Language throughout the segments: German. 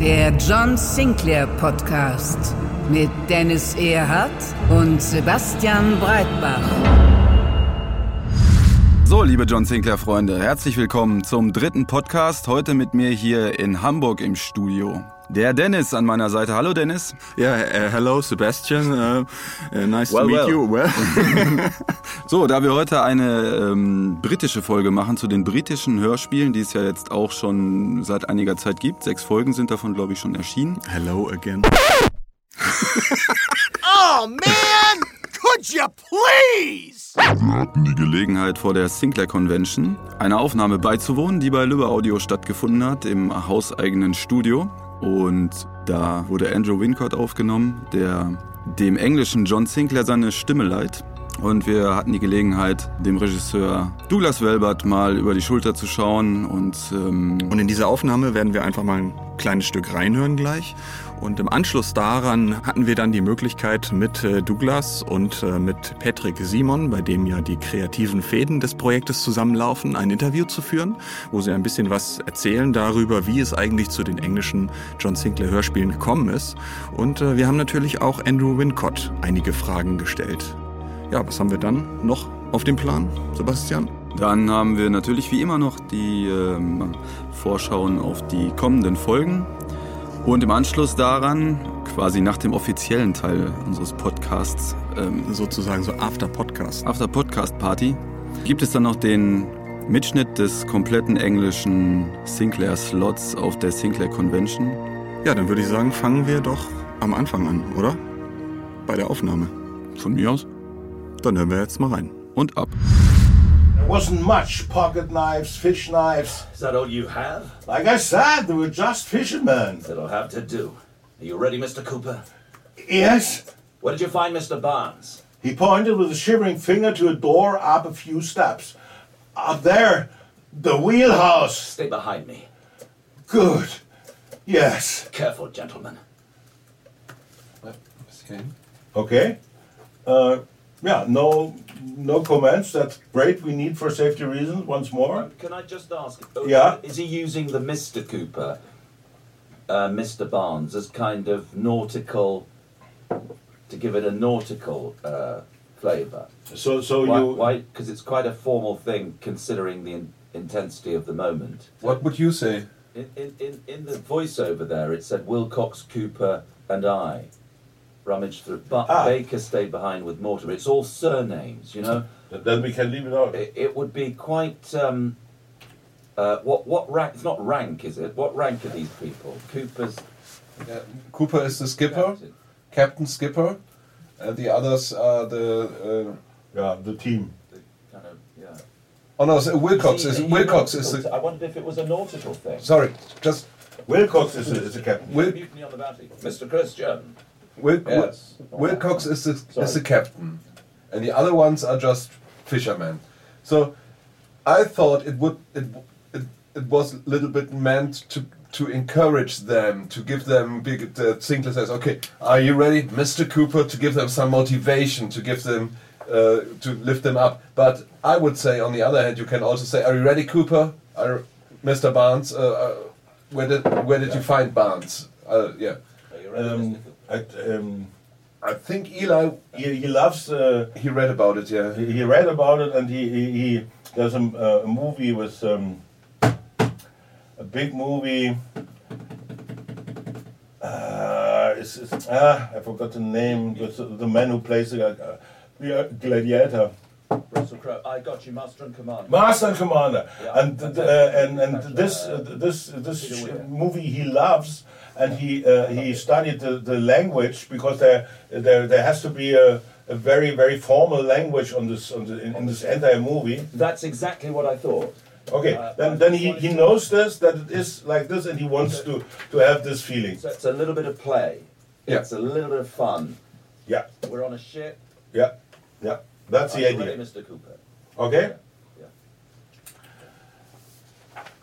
Der John Sinclair Podcast mit Dennis Erhardt und Sebastian Breitbach. So, liebe John Sinclair-Freunde, herzlich willkommen zum dritten Podcast. Heute mit mir hier in Hamburg im Studio. Der Dennis an meiner Seite. Hallo Dennis. Ja, yeah, uh, hello Sebastian. Uh, uh, nice well, to meet well. you. Well. so, da wir heute eine ähm, britische Folge machen zu den britischen Hörspielen, die es ja jetzt auch schon seit einiger Zeit gibt. Sechs Folgen sind davon, glaube ich, schon erschienen. Hello again. oh man! Could you please? Wir hatten die Gelegenheit, vor der Sinclair Convention einer Aufnahme beizuwohnen, die bei Lübbe Audio stattgefunden hat, im hauseigenen Studio. Und da wurde Andrew Wincott aufgenommen, der dem englischen John Sinclair seine Stimme leiht. Und wir hatten die Gelegenheit, dem Regisseur Douglas Welbert mal über die Schulter zu schauen. Und, ähm und in diese Aufnahme werden wir einfach mal ein kleines Stück reinhören gleich. Und im Anschluss daran hatten wir dann die Möglichkeit mit äh, Douglas und äh, mit Patrick Simon, bei dem ja die kreativen Fäden des Projektes zusammenlaufen, ein Interview zu führen, wo sie ein bisschen was erzählen darüber, wie es eigentlich zu den englischen John Sinclair Hörspielen gekommen ist. Und äh, wir haben natürlich auch Andrew Wincott einige Fragen gestellt. Ja, was haben wir dann noch auf dem Plan, Sebastian? Dann haben wir natürlich wie immer noch die ähm, Vorschauen auf die kommenden Folgen. Und im Anschluss daran, quasi nach dem offiziellen Teil unseres Podcasts, ähm, sozusagen so After Podcast. After Podcast Party, gibt es dann noch den Mitschnitt des kompletten englischen Sinclair Slots auf der Sinclair Convention. Ja, dann würde ich sagen, fangen wir doch am Anfang an, oder? Bei der Aufnahme. Von mir aus? Dann hören wir jetzt mal rein. Und ab. There wasn't much pocket knives, fish knives. Is that all you have? Like I said, they were just fishermen. That'll have to do. Are you ready, Mr. Cooper? Yes? Where did you find Mr. Barnes? He pointed with a shivering finger to a door up a few steps. Up there, the wheelhouse. Stay behind me. Good. Yes. Careful, gentlemen. Okay. Uh, yeah, no no comments. That's great. We need for safety reasons once more. Can I just ask? uh, Yeah. Is he using the Mr. Cooper, uh, Mr. Barnes, as kind of nautical, to give it a nautical uh, flavour? So so Why? you Why? Because it's quite a formal thing, considering the in- intensity of the moment. What would you say? In, in, in, in the voiceover there, it said Wilcox, Cooper, and I rummaged through. But Ah. Baker stayed behind with Mortimer. It's all surnames, you know. then we can leave it out. It, it would be quite. Um, uh, what what rank? It's not rank, is it? What rank are these people? Cooper's. Yeah, Cooper is the skipper, captain. Captain Skipper, and the others are the. Uh, Yeah, the team. The kind of yeah. oh no, so Wilcox is he Wilcox is nautical? the. I wondered if it was a nautical thing. Sorry, just Wilcox is the, is the captain. Wil, Mutiny on the bounty, Mr. Christian. Wil, Yes. Wilcox is the is Sorry. the captain, and the other ones are just fishermen. So, I thought it would it it, it was a little bit meant to to encourage them to give them big the Sinclair says okay are you ready Mr Cooper to give them some motivation to give them uh, to lift them up but I would say on the other hand you can also say are you ready Cooper are, Mr Barnes uh, uh, where did where did you find Barnes uh, yeah Are you ready, Um, Mr. Cooper? I, um, I think Eli he, he loves. Uh, he read about it yeah he, he read about it, and he he, he there's a, uh, a movie with um, a big movie. Uh, it's, it's, ah, I forgot the name. With the, the man who plays the uh, the gladiator. Russell Crowe. I got you, Master and Commander. Master and Commander, Yeah, and uh, it. and and this uh, this this sh- movie he loves, and he uh, he studied the, the language because there there there has to be a a very very formal language on this on the, in, in this entire movie. That's exactly what I thought. Okay, Uh, then then he, he knows this that it is like this, and he wants to to have this feeling. So it's a little bit of play. Yeah. It's a little bit of fun. Yeah, We're on a ship. yeah, yeah. That's Are the idea. ready, Mr. Cooper? Okay. Yeah.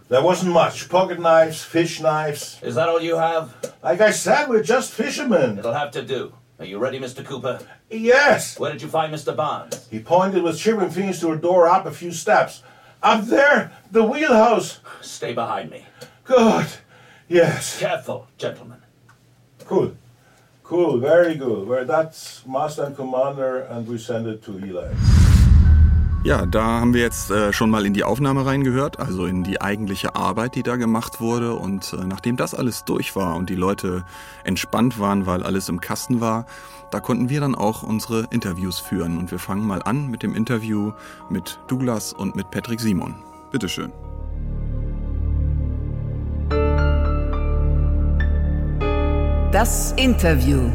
There wasn't much. Pocket knives, fish knives. Is that all you have? Like I said, we're just fishermen. It'll have to do. Are you ready, Mr. Cooper? Yes. Where did you find Mr. Barnes? He pointed with shivering fingers to a door up a few steps. Up there, the wheelhouse. Stay behind me. Good. Yes. Careful, gentlemen. Cool. Cool. Very good. Well, that's Master and Commander, and we send it to Eli. Ja, da haben wir jetzt äh, schon mal in die Aufnahme reingehört, also in die eigentliche Arbeit, die da gemacht wurde. Und äh, nachdem das alles durch war und die Leute entspannt waren, weil alles im Kasten war, da konnten wir dann auch unsere Interviews führen. Und wir fangen mal an mit dem Interview mit Douglas und mit Patrick Simon. Bitteschön. Das Interview.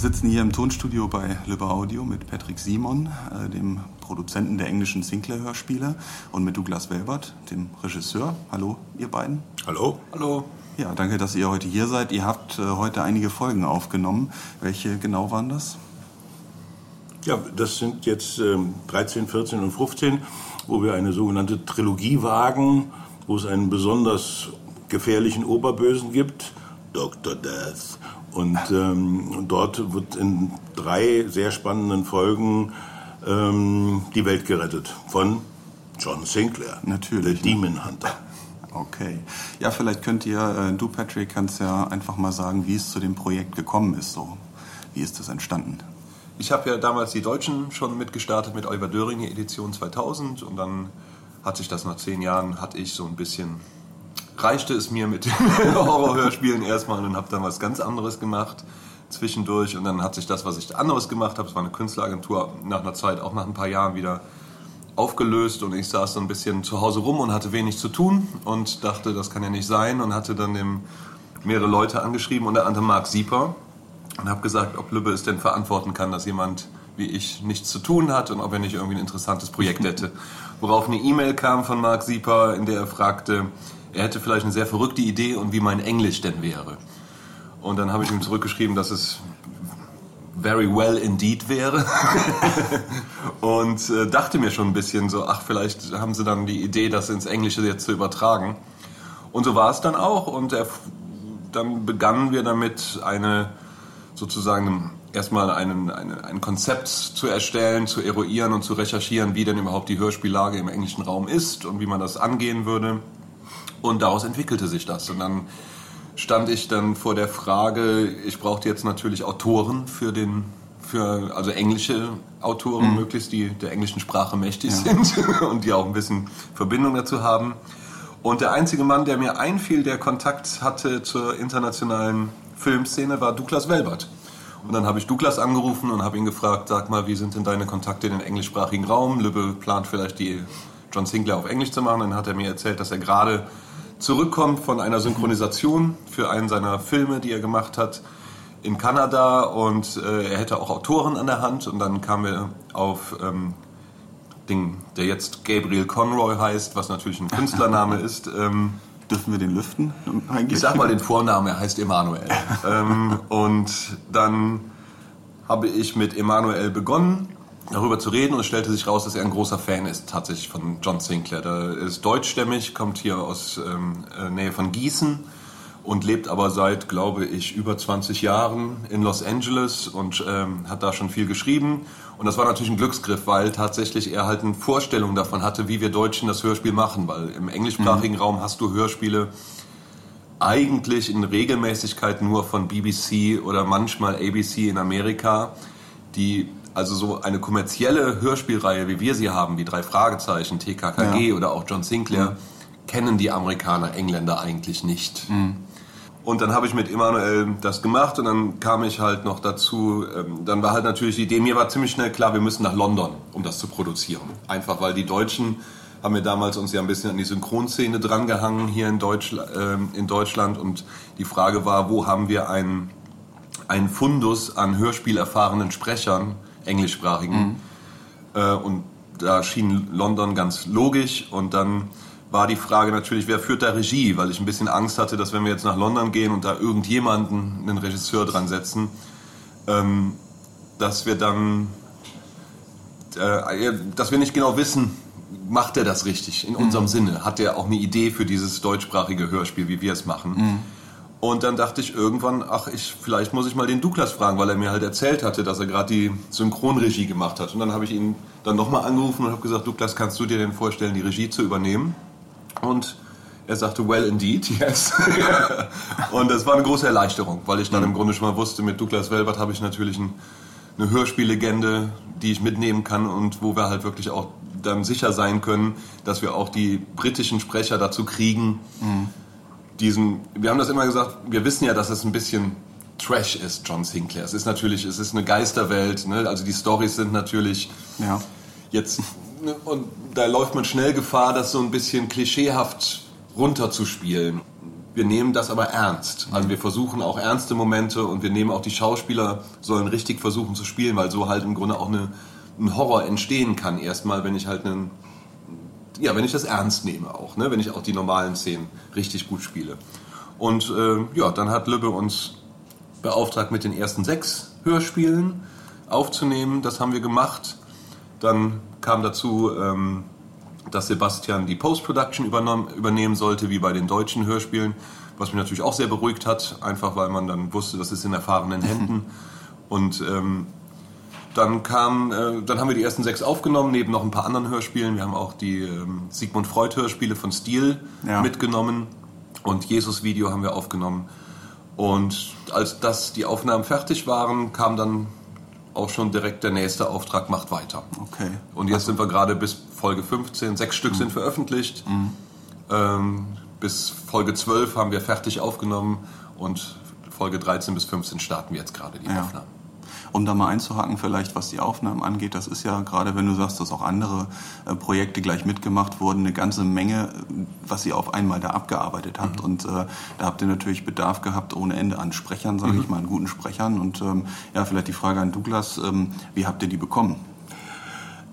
Sitzen hier im Tonstudio bei Lübbe Audio mit Patrick Simon, äh, dem Produzenten der englischen Sinclair-Hörspiele, und mit Douglas Welbert, dem Regisseur. Hallo, ihr beiden. Hallo. Hallo. Ja, danke, dass ihr heute hier seid. Ihr habt äh, heute einige Folgen aufgenommen. Welche genau waren das? Ja, das sind jetzt ähm, 13, 14 und 15, wo wir eine sogenannte Trilogie wagen, wo es einen besonders gefährlichen Oberbösen gibt, Dr. Death. Und ähm, dort wird in drei sehr spannenden Folgen ähm, die Welt gerettet von John Sinclair, Natürlich, der ne? Demon Hunter. Okay. Ja, vielleicht könnt ihr, äh, du Patrick, kannst ja einfach mal sagen, wie es zu dem Projekt gekommen ist. So, wie ist das entstanden? Ich habe ja damals die Deutschen schon mitgestartet mit Oliver Döring, Edition 2000 und dann hat sich das nach zehn Jahren, hatte ich so ein bisschen, reichte es mir mit den Horrorhörspielen erstmal und habe dann was ganz anderes gemacht zwischendurch. Und dann hat sich das, was ich anderes gemacht habe, es war eine Künstleragentur, nach einer Zeit, auch nach ein paar Jahren wieder aufgelöst. Und ich saß so ein bisschen zu Hause rum und hatte wenig zu tun und dachte, das kann ja nicht sein. Und hatte dann dem mehrere Leute angeschrieben, unter anderem Marc Sieper. Und habe gesagt, ob Lübbe es denn verantworten kann, dass jemand wie ich nichts zu tun hat und ob er nicht irgendwie ein interessantes Projekt hätte. Worauf eine E-Mail kam von Marc Sieper, in der er fragte, er hätte vielleicht eine sehr verrückte Idee und wie mein Englisch denn wäre. Und dann habe ich ihm zurückgeschrieben, dass es very well indeed wäre. und äh, dachte mir schon ein bisschen so, ach, vielleicht haben sie dann die Idee, das ins Englische jetzt zu übertragen. Und so war es dann auch. Und er, dann begannen wir damit, eine sozusagen erstmal einen, eine, ein Konzept zu erstellen, zu eruieren und zu recherchieren, wie denn überhaupt die Hörspiellage im englischen Raum ist und wie man das angehen würde. Und daraus entwickelte sich das. Und dann stand ich dann vor der Frage, ich brauchte jetzt natürlich Autoren für den, für, also englische Autoren möglichst, die der englischen Sprache mächtig sind und die auch ein bisschen Verbindung dazu haben. Und der einzige Mann, der mir einfiel, der Kontakt hatte zur internationalen Filmszene, war Douglas Welbert. Und dann habe ich Douglas angerufen und habe ihn gefragt, sag mal, wie sind denn deine Kontakte in den englischsprachigen Raum? Lübbe plant vielleicht die John Sinclair auf Englisch zu machen. Dann hat er mir erzählt, dass er gerade zurückkommt von einer Synchronisation für einen seiner Filme, die er gemacht hat in Kanada und äh, er hätte auch Autoren an der Hand und dann kamen wir auf ähm, den, der jetzt Gabriel Conroy heißt, was natürlich ein Künstlername ist. Ähm, Dürfen wir den lüften? Eigentlich? ich sag mal den Vornamen, er heißt Emanuel. ähm, und dann habe ich mit Emanuel begonnen, darüber zu reden und es stellte sich raus, dass er ein großer Fan ist tatsächlich von John Sinclair. Er ist deutschstämmig, kommt hier aus ähm, äh, Nähe von Gießen und lebt aber seit, glaube ich, über 20 Jahren in Los Angeles und ähm, hat da schon viel geschrieben. Und das war natürlich ein Glücksgriff, weil tatsächlich er halt eine Vorstellung davon hatte, wie wir Deutschen das Hörspiel machen, weil im englischsprachigen Raum hast du Hörspiele eigentlich in Regelmäßigkeit nur von BBC oder manchmal ABC in Amerika, die also so eine kommerzielle Hörspielreihe, wie wir sie haben, wie drei Fragezeichen, TKKG Ja. oder auch John Sinclair, kennen die Amerikaner, Engländer eigentlich nicht. Und dann habe ich mit Emanuel das gemacht und dann kam ich halt noch dazu, ähm, dann war halt natürlich die Idee, mir war ziemlich schnell klar, wir müssen nach London, um das zu produzieren. Einfach weil die Deutschen haben wir damals uns ja ein bisschen an die Synchronszene drangehangen hier in, Deutsch, äh, in Deutschland und die Frage war, wo haben wir einen, einen Fundus an hörspielerfahrenen Sprechern, englischsprachigen. Mhm. Äh, und da schien London ganz logisch und dann war die Frage natürlich, wer führt da Regie, weil ich ein bisschen Angst hatte, dass wenn wir jetzt nach London gehen und da irgendjemanden, einen Regisseur dran setzen, ähm, dass wir dann, äh, dass wir nicht genau wissen, macht er das richtig in unserem mhm. Sinne? Hat er auch eine Idee für dieses deutschsprachige Hörspiel, wie wir es machen? Mhm. Und dann dachte ich irgendwann, ach, ich, vielleicht muss ich mal den Douglas fragen, weil er mir halt erzählt hatte, dass er gerade die Synchronregie gemacht hat. Und dann habe ich ihn dann nochmal angerufen und habe gesagt, Douglas, kannst du dir denn vorstellen, die Regie zu übernehmen? Und er sagte, well indeed, yes. und das war eine große Erleichterung, weil ich dann im Grunde schon mal wusste, mit Douglas Welbert habe ich natürlich ein, eine Hörspiellegende, die ich mitnehmen kann und wo wir halt wirklich auch dann sicher sein können, dass wir auch die britischen Sprecher dazu kriegen, mhm diesen, wir haben das immer gesagt, wir wissen ja, dass es ein bisschen Trash ist, John Sinclair. Es ist natürlich, es ist eine Geisterwelt, ne? also die Stories sind natürlich ja. jetzt, ne? und da läuft man schnell Gefahr, das so ein bisschen klischeehaft runterzuspielen. Wir nehmen das aber ernst. Also wir versuchen auch ernste Momente und wir nehmen auch die Schauspieler sollen richtig versuchen zu spielen, weil so halt im Grunde auch eine, ein Horror entstehen kann erstmal, wenn ich halt einen ja, wenn ich das ernst nehme auch, ne? wenn ich auch die normalen Szenen richtig gut spiele. Und äh, ja, dann hat Lübbe uns beauftragt, mit den ersten sechs Hörspielen aufzunehmen. Das haben wir gemacht. Dann kam dazu, ähm, dass Sebastian die Post-Production übernehmen sollte, wie bei den deutschen Hörspielen, was mich natürlich auch sehr beruhigt hat, einfach weil man dann wusste, das ist in erfahrenen Händen. Und ähm, dann kam, äh, dann haben wir die ersten sechs aufgenommen, neben noch ein paar anderen Hörspielen. Wir haben auch die ähm, Sigmund Freud Hörspiele von Stil ja. mitgenommen und Jesus Video haben wir aufgenommen. Und als das die Aufnahmen fertig waren, kam dann auch schon direkt der nächste Auftrag, macht weiter. Okay. Und jetzt also. sind wir gerade bis Folge 15, sechs Stück mhm. sind veröffentlicht. Mhm. Ähm, bis Folge 12 haben wir fertig aufgenommen und Folge 13 bis 15 starten wir jetzt gerade die ja. Aufnahmen. Um da mal einzuhaken, vielleicht was die Aufnahmen angeht, das ist ja gerade, wenn du sagst, dass auch andere äh, Projekte gleich mitgemacht wurden, eine ganze Menge, was ihr auf einmal da abgearbeitet habt. Mhm. Und äh, da habt ihr natürlich Bedarf gehabt ohne Ende an Sprechern, sage mhm. ich mal, an guten Sprechern. Und ähm, ja, vielleicht die Frage an Douglas, ähm, wie habt ihr die bekommen?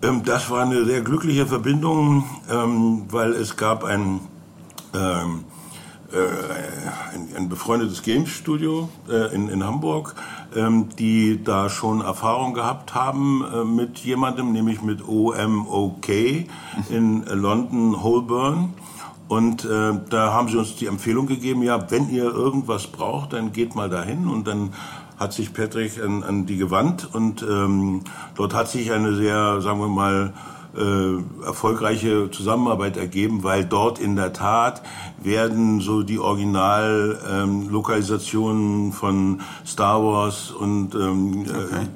Ähm, das war eine sehr glückliche Verbindung, ähm, weil es gab ein ähm, äh, ein, ein, befreundetes Games-Studio äh, in, in Hamburg, ähm, die da schon Erfahrung gehabt haben äh, mit jemandem, nämlich mit OMOK in London, Holborn. Und äh, da haben sie uns die Empfehlung gegeben, ja, wenn ihr irgendwas braucht, dann geht mal dahin. Und dann hat sich Patrick an, an die gewandt und ähm, dort hat sich eine sehr, sagen wir mal, äh, erfolgreiche Zusammenarbeit ergeben, weil dort in der Tat werden so die Originallokalisationen ähm, von Star Wars und ähm, okay.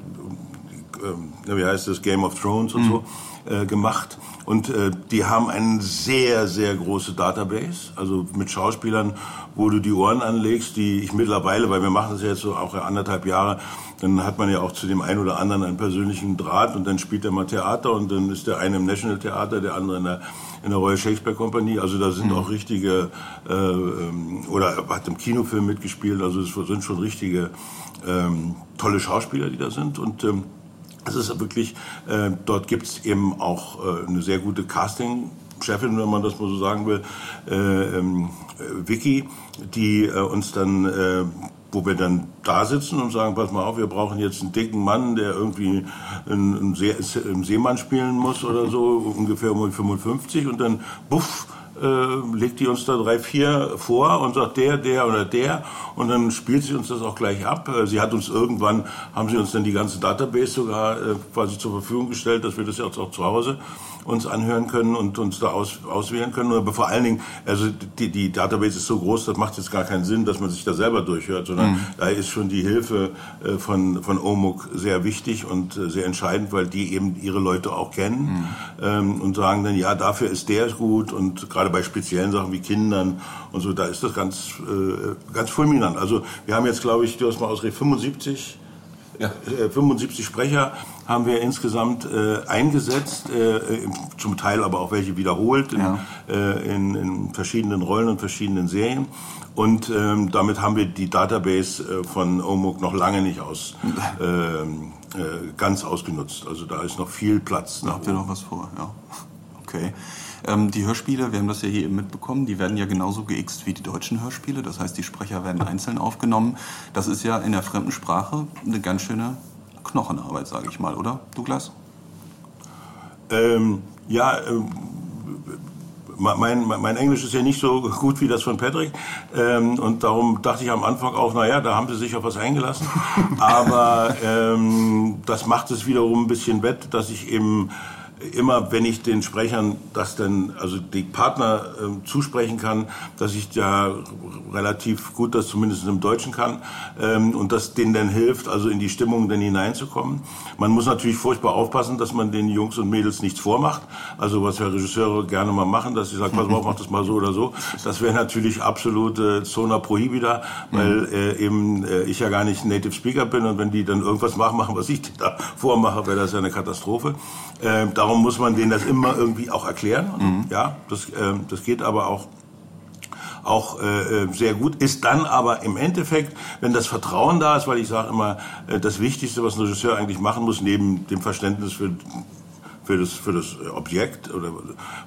äh, äh, wie heißt das Game of Thrones und mhm. so äh, gemacht. Und äh, die haben eine sehr, sehr große Database, also mit Schauspielern, wo du die Ohren anlegst, die ich mittlerweile, weil wir machen das ja jetzt so auch anderthalb Jahre, dann hat man ja auch zu dem einen oder anderen einen persönlichen Draht und dann spielt er mal Theater und dann ist der eine im National Theater, der andere in der, in der Royal Shakespeare Company. Also da sind mhm. auch richtige, äh, ähm, oder hat im Kinofilm mitgespielt, also es sind schon richtige ähm, tolle Schauspieler, die da sind und ähm, es ist wirklich, äh, dort gibt es eben auch äh, eine sehr gute Casting-Chefin, wenn man das mal so sagen will, äh, ähm, äh, Vicky, die äh, uns dann äh, wo wir dann da sitzen und sagen, pass mal auf, wir brauchen jetzt einen dicken Mann, der irgendwie einen, See, einen Seemann spielen muss oder so, ungefähr um 55 und dann, buff, äh, legt die uns da drei, vier vor und sagt der, der oder der und dann spielt sie uns das auch gleich ab. Äh, sie hat uns irgendwann, haben sie uns dann die ganze Database sogar äh, quasi zur Verfügung gestellt, dass wir das jetzt auch zu Hause uns anhören können und uns da aus, auswählen können. Aber vor allen Dingen, also die, die Database ist so groß, das macht jetzt gar keinen Sinn, dass man sich da selber durchhört, sondern mhm. da ist schon die Hilfe äh, von, von OMUG sehr wichtig und äh, sehr entscheidend, weil die eben ihre Leute auch kennen mhm. ähm, und sagen dann, ja, dafür ist der gut und gerade bei speziellen Sachen wie Kindern und so, da ist das ganz, äh, ganz fulminant. Also wir haben jetzt, glaube ich, du hast mal ausgerechnet, 75 ja. 75 Sprecher haben wir insgesamt äh, eingesetzt, äh, zum Teil aber auch welche wiederholt in, ja. äh, in, in, verschiedenen Rollen und verschiedenen Serien. Und ähm, damit haben wir die Database äh, von OMOG noch lange nicht aus, ähm, äh, ganz ausgenutzt. Also da ist noch viel Platz. Da habt ihr noch was vor, ja. Okay. Ähm, die Hörspiele, wir haben das ja hier eben mitbekommen, die werden ja genauso geixt wie die deutschen Hörspiele. Das heißt, die Sprecher werden einzeln aufgenommen. Das ist ja in der fremden Sprache eine ganz schöne Knochenarbeit, sage ich mal, oder, Douglas? Ähm, ja, ähm, mein, mein, Englisch ist ja nicht so gut wie das von Patrick. Ähm, und darum dachte ich am Anfang auch, naja, da haben sie sich auf was eingelassen. Aber ähm, das macht es wiederum ein bisschen wett, dass ich eben immer, wenn ich den Sprechern das dann, also die Partner äh, zusprechen kann, dass ich da relativ gut das zumindest im Deutschen kann ähm, und das denen dann hilft, also in die Stimmung dann hineinzukommen. Man muss natürlich furchtbar aufpassen, dass man den Jungs und Mädels nichts vormacht. Also was ja Regisseure gerne mal machen, dass sie sagen, pass auf, mach das mal so oder so. Das wäre natürlich absolute Zona Prohibida, weil äh, eben äh, ich ja gar nicht Native Speaker bin und wenn die dann irgendwas machen was ich da vormache, wäre das ja eine Katastrophe. Äh, darum muss man denen das immer irgendwie auch erklären. Mhm. Ja, das, äh, das geht aber auch auch äh, äh, sehr gut, ist dann aber im Endeffekt, wenn das Vertrauen da ist, weil ich sage immer, äh, das Wichtigste, was ein Regisseur eigentlich machen muss, neben dem Verständnis für für das, für das Objekt oder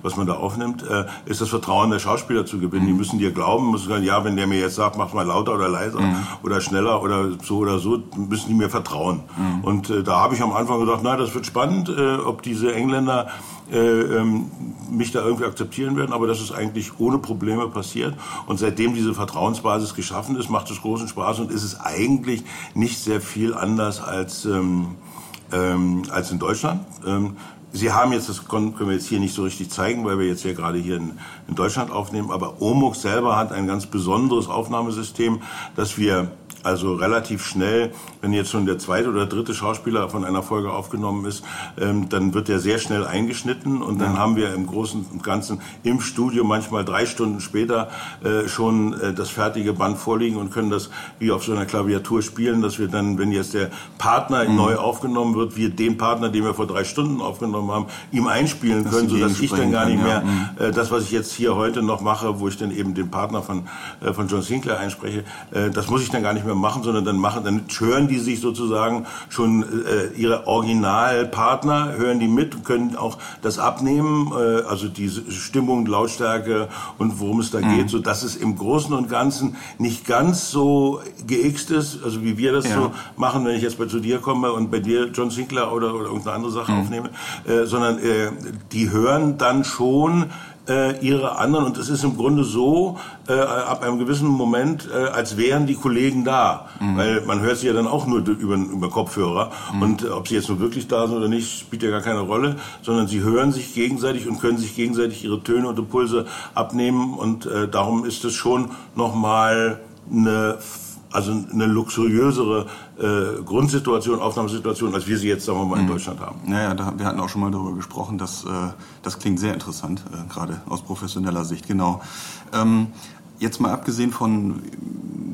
was man da aufnimmt, äh, ist das Vertrauen der Schauspieler zu gewinnen. Mhm. Die müssen dir glauben, müssen sagen, ja, wenn der mir jetzt sagt, mach mal lauter oder leiser mhm. oder schneller oder so oder so, müssen die mir vertrauen. Mhm. Und äh, da habe ich am Anfang gedacht, na, das wird spannend, äh, ob diese Engländer äh, ähm, mich da irgendwie akzeptieren werden, aber das ist eigentlich ohne Probleme passiert. Und seitdem diese Vertrauensbasis geschaffen ist, macht es großen Spaß und ist es eigentlich nicht sehr viel anders als, ähm, ähm, als in Deutschland. Ähm, Sie haben jetzt, das können wir jetzt hier nicht so richtig zeigen, weil wir jetzt ja gerade hier in, in Deutschland aufnehmen, aber OMUG selber hat ein ganz besonderes Aufnahmesystem, das wir also relativ schnell, wenn jetzt schon der zweite oder dritte Schauspieler von einer Folge aufgenommen ist, ähm, dann wird der sehr schnell eingeschnitten und dann ja. haben wir im Großen und Ganzen im Studio manchmal drei Stunden später äh, schon äh, das fertige Band vorliegen und können das wie auf so einer Klaviatur spielen, dass wir dann, wenn jetzt der Partner mhm. neu aufgenommen wird, wir den Partner, den wir vor drei Stunden aufgenommen haben, ihm einspielen können, sodass ich dann gar nicht mehr ja. äh, das, was ich jetzt hier heute noch mache, wo ich dann eben den Partner von, äh, von John Sinclair einspreche, äh, das muss ich dann gar nicht mehr machen, sondern dann machen, dann hören die sich sozusagen schon äh, ihre Originalpartner, hören die mit, und können auch das abnehmen, äh, also die Stimmung, Lautstärke und worum es da mhm. geht, so dass es im Großen und Ganzen nicht ganz so geixt ist, also wie wir das ja. so machen, wenn ich jetzt bei zu dir komme und bei dir John Sinclair oder, oder irgendeine andere Sache mhm. aufnehme, äh, sondern äh, die hören dann schon äh, ihre anderen. Und es ist im Grunde so, äh, ab einem gewissen Moment, äh, als wären die Kollegen da. Mhm. Weil man hört sie ja dann auch nur über, über Kopfhörer. Mhm. Und ob sie jetzt nur wirklich da sind oder nicht, spielt ja gar keine Rolle, sondern sie hören sich gegenseitig und können sich gegenseitig ihre Töne und Impulse abnehmen. Und äh, darum ist es schon nochmal eine also eine luxuriösere äh, Grundsituation, Aufnahmesituation, als wir sie jetzt, sagen wir mal, in mhm. Deutschland haben. Naja, da, wir hatten auch schon mal darüber gesprochen, dass, äh, das klingt sehr interessant, äh, gerade aus professioneller Sicht, genau. Ähm, jetzt mal abgesehen von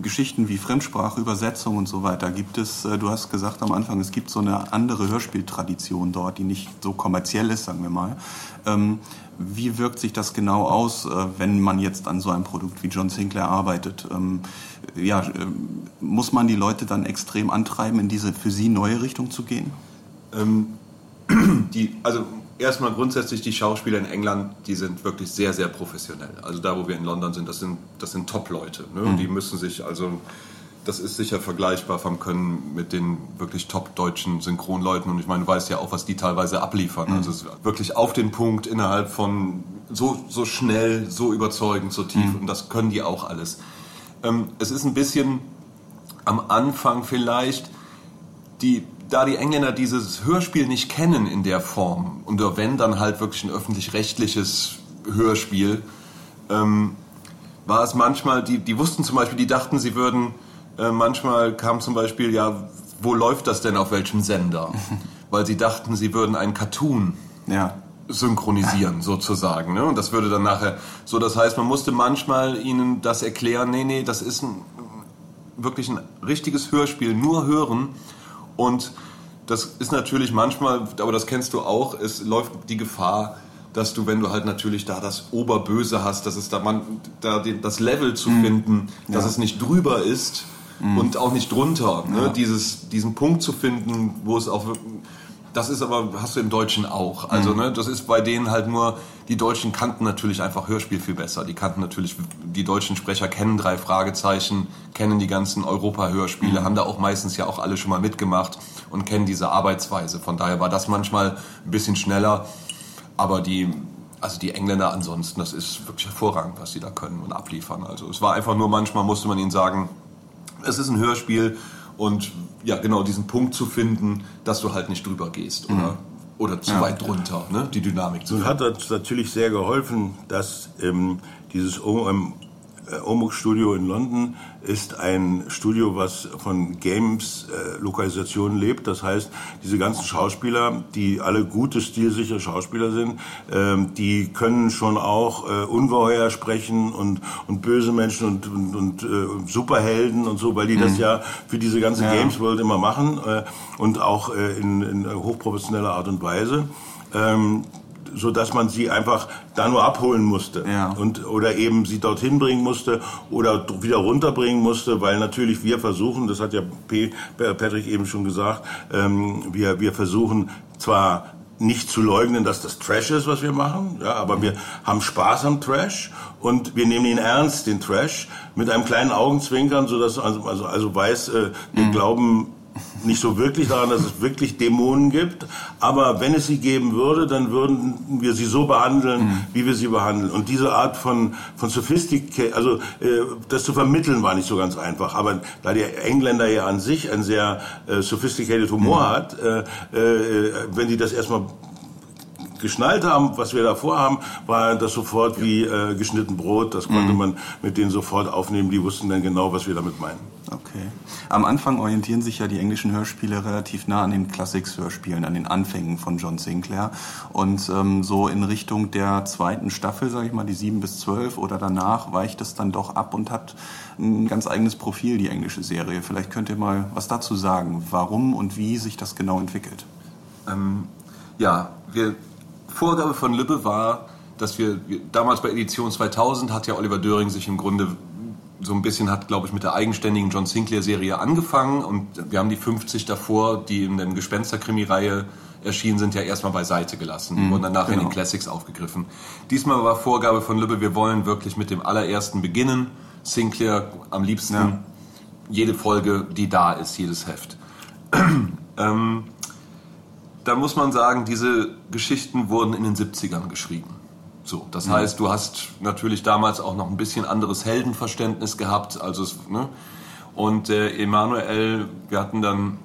Geschichten wie Fremdsprache, Übersetzung und so weiter, gibt es, äh, du hast gesagt am Anfang, es gibt so eine andere Hörspieltradition dort, die nicht so kommerziell ist, sagen wir mal. Ähm, wie wirkt sich das genau aus, äh, wenn man jetzt an so einem Produkt wie John Sinclair arbeitet? Ähm, ja, äh, muss man die Leute dann extrem antreiben, in diese für sie neue Richtung zu gehen? Ähm, die, also erstmal grundsätzlich die Schauspieler in England, die sind wirklich sehr, sehr professionell. Also da, wo wir in London sind, das sind, das sind Top-Leute. Ne? Mhm. Die müssen sich also das ist sicher vergleichbar vom Können mit den wirklich top deutschen Synchronleuten. Und ich meine, du weißt ja auch, was die teilweise abliefern. Mhm. Also es ist wirklich auf den Punkt innerhalb von so, so schnell, so überzeugend, so tief. Mhm. Und das können die auch alles. Ähm, es ist ein bisschen am Anfang vielleicht, die, da die Engländer dieses Hörspiel nicht kennen in der Form, und wenn dann halt wirklich ein öffentlich-rechtliches Hörspiel, ähm, war es manchmal, die, die wussten zum Beispiel, die dachten, sie würden äh, manchmal kam zum Beispiel, ja, wo läuft das denn auf welchem Sender? Weil sie dachten, sie würden einen Cartoon ja. synchronisieren, sozusagen. Ne? Und das würde dann nachher, so das heißt, man musste manchmal ihnen das erklären, nee, nee, das ist ein, wirklich ein richtiges Hörspiel, nur hören Und das ist natürlich manchmal, aber das kennst du auch, es läuft die Gefahr, dass du, wenn du halt natürlich da das Oberböse hast, dass es da man, da den, das Level zu Mhm. finden, dass es nicht drüber ist und auch nicht drunter, ne? Dieses, diesen Punkt zu finden, wo es auch das ist aber, hast du im Deutschen auch. Mhm. Also, ne, das ist bei denen halt nur, die Deutschen kannten natürlich einfach Hörspiel viel besser. Die kannten natürlich, die deutschen Sprecher kennen drei Fragezeichen, kennen die ganzen Europa-Hörspiele, Mhm. haben da auch meistens ja auch alle schon mal mitgemacht und kennen diese Arbeitsweise. Von daher war das manchmal ein bisschen schneller. Aber die, also die Engländer ansonsten, das ist wirklich hervorragend, was sie da können und abliefern. Also es war einfach nur manchmal musste man ihnen sagen, es ist ein Hörspiel und ja, genau diesen Punkt zu finden, dass du halt nicht drüber gehst oder, oder zu weit drunter, ne? die Dynamik zu Nun finden. hat uns natürlich sehr geholfen, dass ähm, dieses äh, Omux Studio in London ist ein Studio, was von Games-Lokalisationen lebt. Das heißt, diese ganzen Schauspieler, die alle gute, stilsichere Schauspieler sind, ähm, die können schon auch äh, Ungeheuer sprechen und, und böse Menschen und, und, und äh, Superhelden und so, weil die das ja für diese ganze Games World immer machen äh, und auch äh, in, in hochprofessioneller Art und Weise. Ähm, so dass man sie einfach da nur abholen musste Ja. und oder eben sie dorthin bringen musste oder wieder runterbringen musste, weil natürlich wir versuchen, das hat ja P. Patrick eben schon gesagt, ähm, wir wir versuchen zwar nicht zu leugnen, dass das Trash ist, was wir machen, ja, aber wir haben Spaß am Trash und wir nehmen ihn ernst, den Trash, mit einem kleinen Augenzwinkern, so dass also also, also weiß, äh, wir glauben nicht so wirklich daran, dass es wirklich Dämonen gibt. Aber wenn es sie geben würde, dann würden wir sie so behandeln, wie wir sie behandeln. Und diese Art von, von Sophistic, also äh, das zu vermitteln, war nicht so ganz einfach. Aber da der Engländer ja an sich ein sehr äh, sophisticated Humor hat, äh, äh, wenn die das erstmal geschnallt haben, was wir da vorhaben, war das sofort wie äh, geschnitten Brot. Das konnte man mit denen sofort aufnehmen. Die wussten dann genau, was wir damit meinen. Okay. Am Anfang orientieren sich ja die englischen Hörspiele relativ nah an den Classics-Hörspielen, an den Anfängen von John Sinclair. Und ähm, so in Richtung der zweiten Staffel, sage ich mal, die sieben bis zwölf oder danach, weicht es dann doch ab und hat ein ganz eigenes Profil, die englische Serie. Vielleicht könnt ihr mal was dazu sagen, warum und wie sich das genau entwickelt. Ähm, ja, wir, Vorgabe von Lübbe war, dass wir, wir, damals bei Edition 2000 hat ja Oliver Döring sich im Grunde so ein bisschen hat, glaube ich, mit der eigenständigen John Sinclair-Serie angefangen und wir haben die 50 davor, die in der Gespensterkrimi-Reihe erschienen sind, ja erstmal beiseite gelassen. Die wurden dann nachher in den genau. Classics aufgegriffen. Diesmal war Vorgabe von Lübbe, wir wollen wirklich mit dem allerersten beginnen. Sinclair am liebsten Ja. jede Folge, die da ist, jedes Heft. ähm, da muss man sagen, diese Geschichten wurden in den 70ern geschrieben. So, das heißt, du hast natürlich damals auch noch ein bisschen anderes Heldenverständnis gehabt, also es, ne? Und äh, Emanuel, wir hatten dann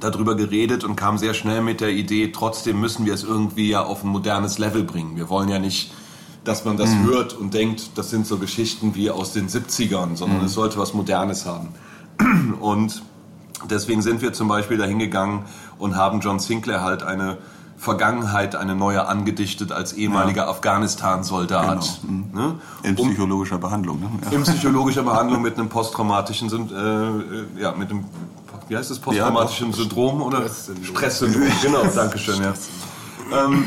darüber geredet und kam sehr schnell mit der Idee, trotzdem müssen wir es irgendwie ja auf ein modernes Level bringen. Wir wollen ja nicht, dass man das hört und denkt, das sind so Geschichten wie aus den 70ern, sondern es sollte was Modernes haben. Und deswegen sind wir zum Beispiel dahin gegangen und haben John Sinclair halt eine Vergangenheit, eine neue angedichtet als ehemaliger Afghanistan-Soldat. Ne? In psychologischer Behandlung. Ne? Ja. in psychologischer Behandlung mit einem posttraumatischen äh, äh, ja mit einem wie heißt das posttraumatischen Syndrom oder Stresssyndrom genau Dankeschön ja ähm,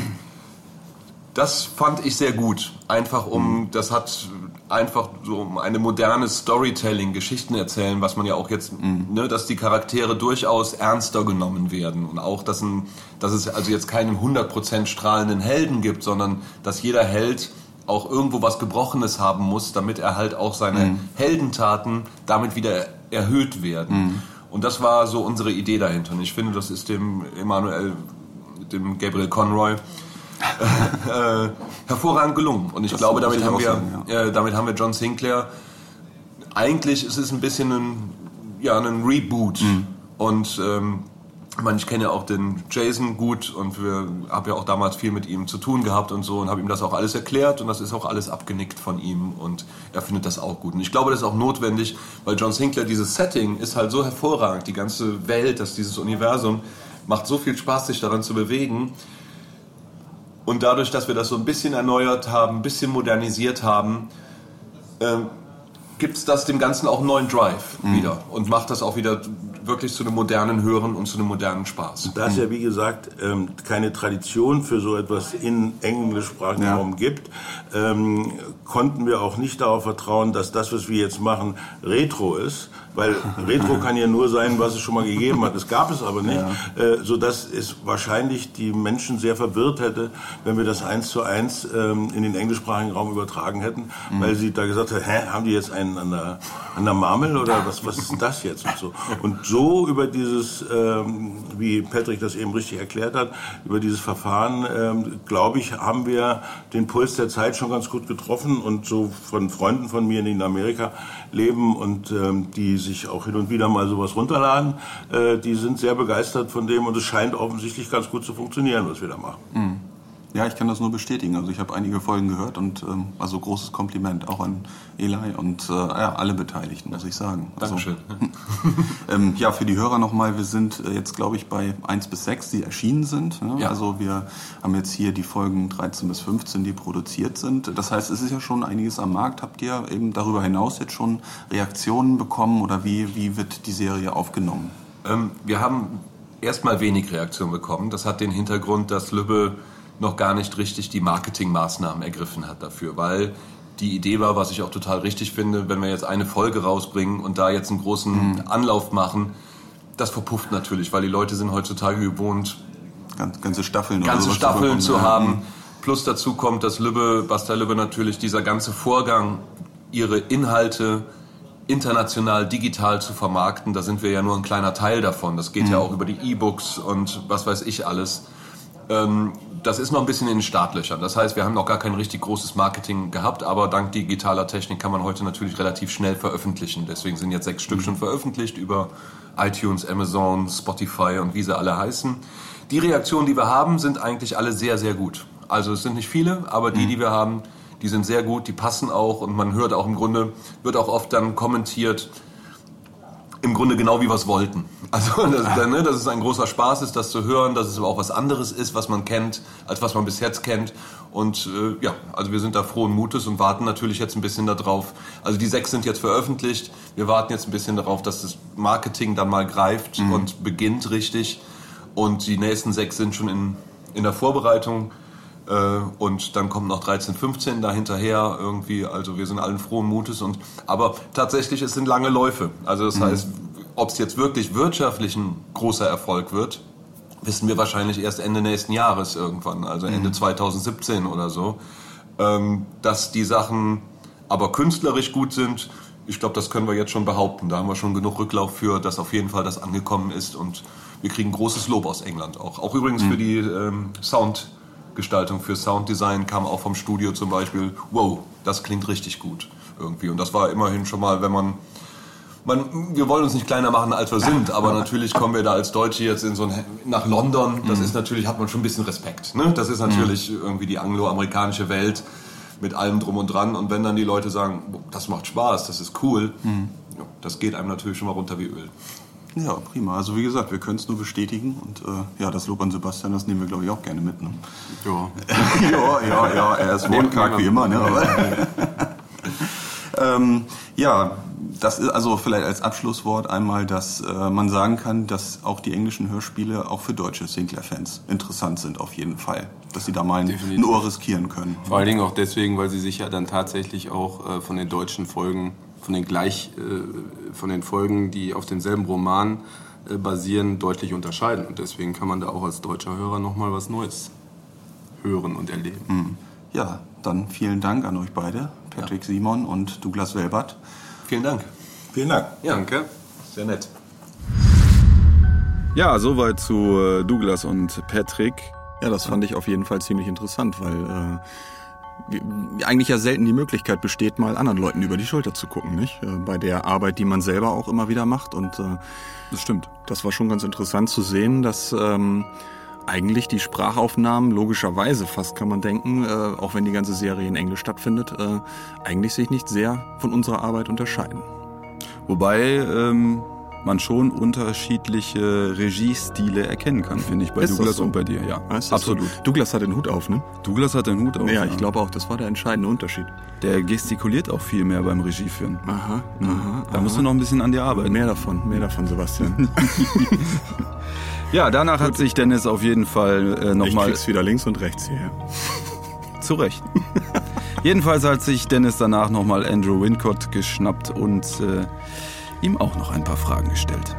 das fand ich sehr gut einfach um das hat einfach so um eine moderne Storytelling Geschichten erzählen was man ja auch jetzt ne, dass die Charaktere durchaus ernster genommen werden und auch dass ein dass es also jetzt keinen 100% strahlenden Helden gibt sondern dass jeder Held auch irgendwo was Gebrochenes haben muss, damit er halt auch seine Heldentaten damit wieder erhöht werden. Und das war so unsere Idee dahinter. Und ich finde, das ist dem Emanuel, dem Gabriel Conroy, äh, hervorragend gelungen. Und ich Das glaube, damit haben, wir, sagen, äh, damit haben wir John Sinclair. Eigentlich ist es ein bisschen ein, ja, ein Reboot. Und ähm, ich meine, ich kenne ja auch den Jason gut und wir habe ja auch damals viel mit ihm zu tun gehabt und so und habe ihm das auch alles erklärt und das ist auch alles abgenickt von ihm und er findet das auch gut. Und ich glaube, das ist auch notwendig, weil John Sinclair, dieses Setting ist halt so hervorragend, die ganze Welt, das, dieses Universum, macht so viel Spaß, sich daran zu bewegen. Und dadurch, dass wir das so ein bisschen erneuert haben, ein bisschen modernisiert haben, ähm, gibt es das dem Ganzen auch einen neuen Drive wieder und macht das auch wieder wirklich zu einem modernen Hören und zu einem modernen Spaß. Da es ja, wie gesagt, ähm, keine Tradition für so etwas in englischsprachigen ja. Raum gibt, ähm, konnten wir auch nicht darauf vertrauen, dass das, was wir jetzt machen, Retro ist, weil Retro kann ja nur sein, was es schon mal gegeben hat. Das gab es aber nicht, ja. äh, sodass es wahrscheinlich die Menschen sehr verwirrt hätte, wenn wir das eins zu eins ähm, in den englischsprachigen Raum übertragen hätten, mhm. weil sie da gesagt hat, hä, haben die jetzt einen an der, an der Marmel oder was, was ist denn das jetzt und so. Und so über dieses, ähm, wie Patrick das eben richtig erklärt hat, über dieses Verfahren, ähm, glaube ich, haben wir den Puls der Zeit schon ganz gut getroffen und so von Freunden von mir, in Amerika leben und ähm, die sich auch hin und wieder mal sowas runterladen, äh, die sind sehr begeistert von dem und es scheint offensichtlich ganz gut zu funktionieren, was wir da machen. Mhm. Ja, ich kann das nur bestätigen. Also ich habe einige Folgen gehört und ähm, also großes Kompliment auch an Eli und äh, ja, alle Beteiligten, muss ich sagen. Also, Dankeschön. ähm, ja, für die Hörer nochmal, wir sind äh, jetzt, glaube ich, bei 1 bis 6, die erschienen sind. Ne? Ja. Also wir haben jetzt hier die Folgen 13 bis 15, die produziert sind. Das heißt, es ist ja schon einiges am Markt. Habt ihr eben darüber hinaus jetzt schon Reaktionen bekommen oder wie, wie wird die Serie aufgenommen? Ähm, wir haben erstmal wenig Reaktionen bekommen. Das hat den Hintergrund, dass Lübbe noch gar nicht richtig die Marketingmaßnahmen ergriffen hat dafür, weil die Idee war, was ich auch total richtig finde, wenn wir jetzt eine Folge rausbringen und da jetzt einen großen mhm. Anlauf machen, das verpufft natürlich, weil die Leute sind heutzutage gewohnt, ganze Staffeln, ganze Staffeln zu, haben. Plus dazu kommt, dass Lübbe, Basta Lübbe natürlich dieser ganze Vorgang, ihre Inhalte international digital zu vermarkten, da sind wir ja nur ein kleiner Teil davon. Das geht mhm. ja auch über die E-Books und was weiß ich alles. Ähm, das ist noch ein bisschen in den Startlöchern. Das heißt, wir haben noch gar kein richtig großes Marketing gehabt, aber dank digitaler Technik kann man heute natürlich relativ schnell veröffentlichen. Deswegen sind jetzt sechs Stück mhm. schon veröffentlicht über iTunes, Amazon, Spotify und wie sie alle heißen. Die Reaktionen, die wir haben, sind eigentlich alle sehr, sehr gut. Also es sind nicht viele, aber die, mhm. die wir haben, die sind sehr gut, die passen auch und man hört auch im Grunde, wird auch oft dann kommentiert, im Grunde genau wie wir es wollten. Also, dass, ah. ne, dass es ein großer Spaß ist, das zu hören, dass es aber auch was anderes ist, was man kennt, als was man bis jetzt kennt. Und äh, ja, also wir sind da frohen Mutes und warten natürlich jetzt ein bisschen darauf. Also die sechs sind jetzt veröffentlicht. Wir warten jetzt ein bisschen darauf, dass das Marketing dann mal greift mhm. und beginnt richtig. Und die nächsten sechs sind schon in, in der Vorbereitung. Äh, und dann kommt noch 13, 15 dahinterher irgendwie. Also wir sind allen frohen Mutes. Und, aber tatsächlich, es sind lange Läufe. Also das mhm. heißt, ob es jetzt wirklich wirtschaftlich ein großer Erfolg wird, wissen wir wahrscheinlich erst Ende nächsten Jahres irgendwann, also Ende mhm. 2017 oder so. Ähm, dass die Sachen aber künstlerisch gut sind, ich glaube, das können wir jetzt schon behaupten. Da haben wir schon genug Rücklauf für, dass auf jeden Fall das angekommen ist und wir kriegen großes Lob aus England auch. Auch übrigens mhm. für die ähm, Sound. Gestaltung, für Sounddesign kam auch vom Studio zum Beispiel, wow, das klingt richtig gut irgendwie. Und das war immerhin schon mal, wenn man, man wir wollen uns nicht kleiner machen, als wir sind, aber natürlich kommen wir da als Deutsche jetzt in so ein, nach London, das mhm. ist natürlich, hat man schon ein bisschen Respekt. Ne? Das ist natürlich mhm. irgendwie die angloamerikanische Welt mit allem drum und dran. Und wenn dann die Leute sagen, das macht Spaß, das ist cool, mhm. das geht einem natürlich schon mal runter wie Öl. Ja, prima. Also wie gesagt, wir können es nur bestätigen und äh, ja, das Lob an Sebastian, das nehmen wir glaube ich auch gerne mit. Ne? Ja. ja, ja, ja, er ist wortkarg wie immer. Ne? Ähm, ja, das ist also vielleicht als Abschlusswort einmal, dass äh, man sagen kann, dass auch die englischen Hörspiele auch für deutsche Sinclair-Fans interessant sind auf jeden Fall. Dass sie da mal ein, ein Ohr riskieren können. Vor allen Dingen auch deswegen, weil sie sich ja dann tatsächlich auch äh, von den deutschen Folgen von den gleich äh, von den Folgen, die auf demselben Roman äh, basieren, deutlich unterscheiden. Und deswegen kann man da auch als deutscher Hörer nochmal was Neues hören und erleben. Mhm. Ja, dann vielen Dank an euch beide, Patrick ja. Simon und Douglas Welbert. Vielen Dank. Vielen Dank. Ja. Danke. Sehr nett. Ja, soweit zu äh, Douglas und Patrick. Ja, das fand ich auf jeden Fall ziemlich interessant, weil äh, eigentlich ja selten die Möglichkeit besteht, mal anderen Leuten über die Schulter zu gucken, nicht? Äh, bei der Arbeit, die man selber auch immer wieder macht. Und äh, das stimmt. Das war schon ganz interessant zu sehen, dass ähm, eigentlich die Sprachaufnahmen logischerweise fast kann man denken, äh, auch wenn die ganze Serie in Englisch stattfindet, äh, eigentlich sich nicht sehr von unserer Arbeit unterscheiden. Wobei ähm, man schon unterschiedliche Regiestile erkennen kann, finde ich, bei Ist Douglas so? und bei dir. Ja, Ah, absolut. So? Douglas hat den Hut auf, ne? Douglas hat den Hut auf. Ja, ich glaube auch, das war der entscheidende Unterschied. Der gestikuliert auch viel mehr beim Regieführen. Aha, Mhm. aha. Da musst du noch ein bisschen an dir arbeiten. Mehr davon, mehr davon, Sebastian. Ja, danach hat sich Dennis auf jeden Fall äh, ich nochmal krieg's wieder links und rechts hierher. zurecht. Jedenfalls hat sich Dennis danach nochmal Andrew Wincott geschnappt und äh, ihm auch noch ein paar Fragen gestellt.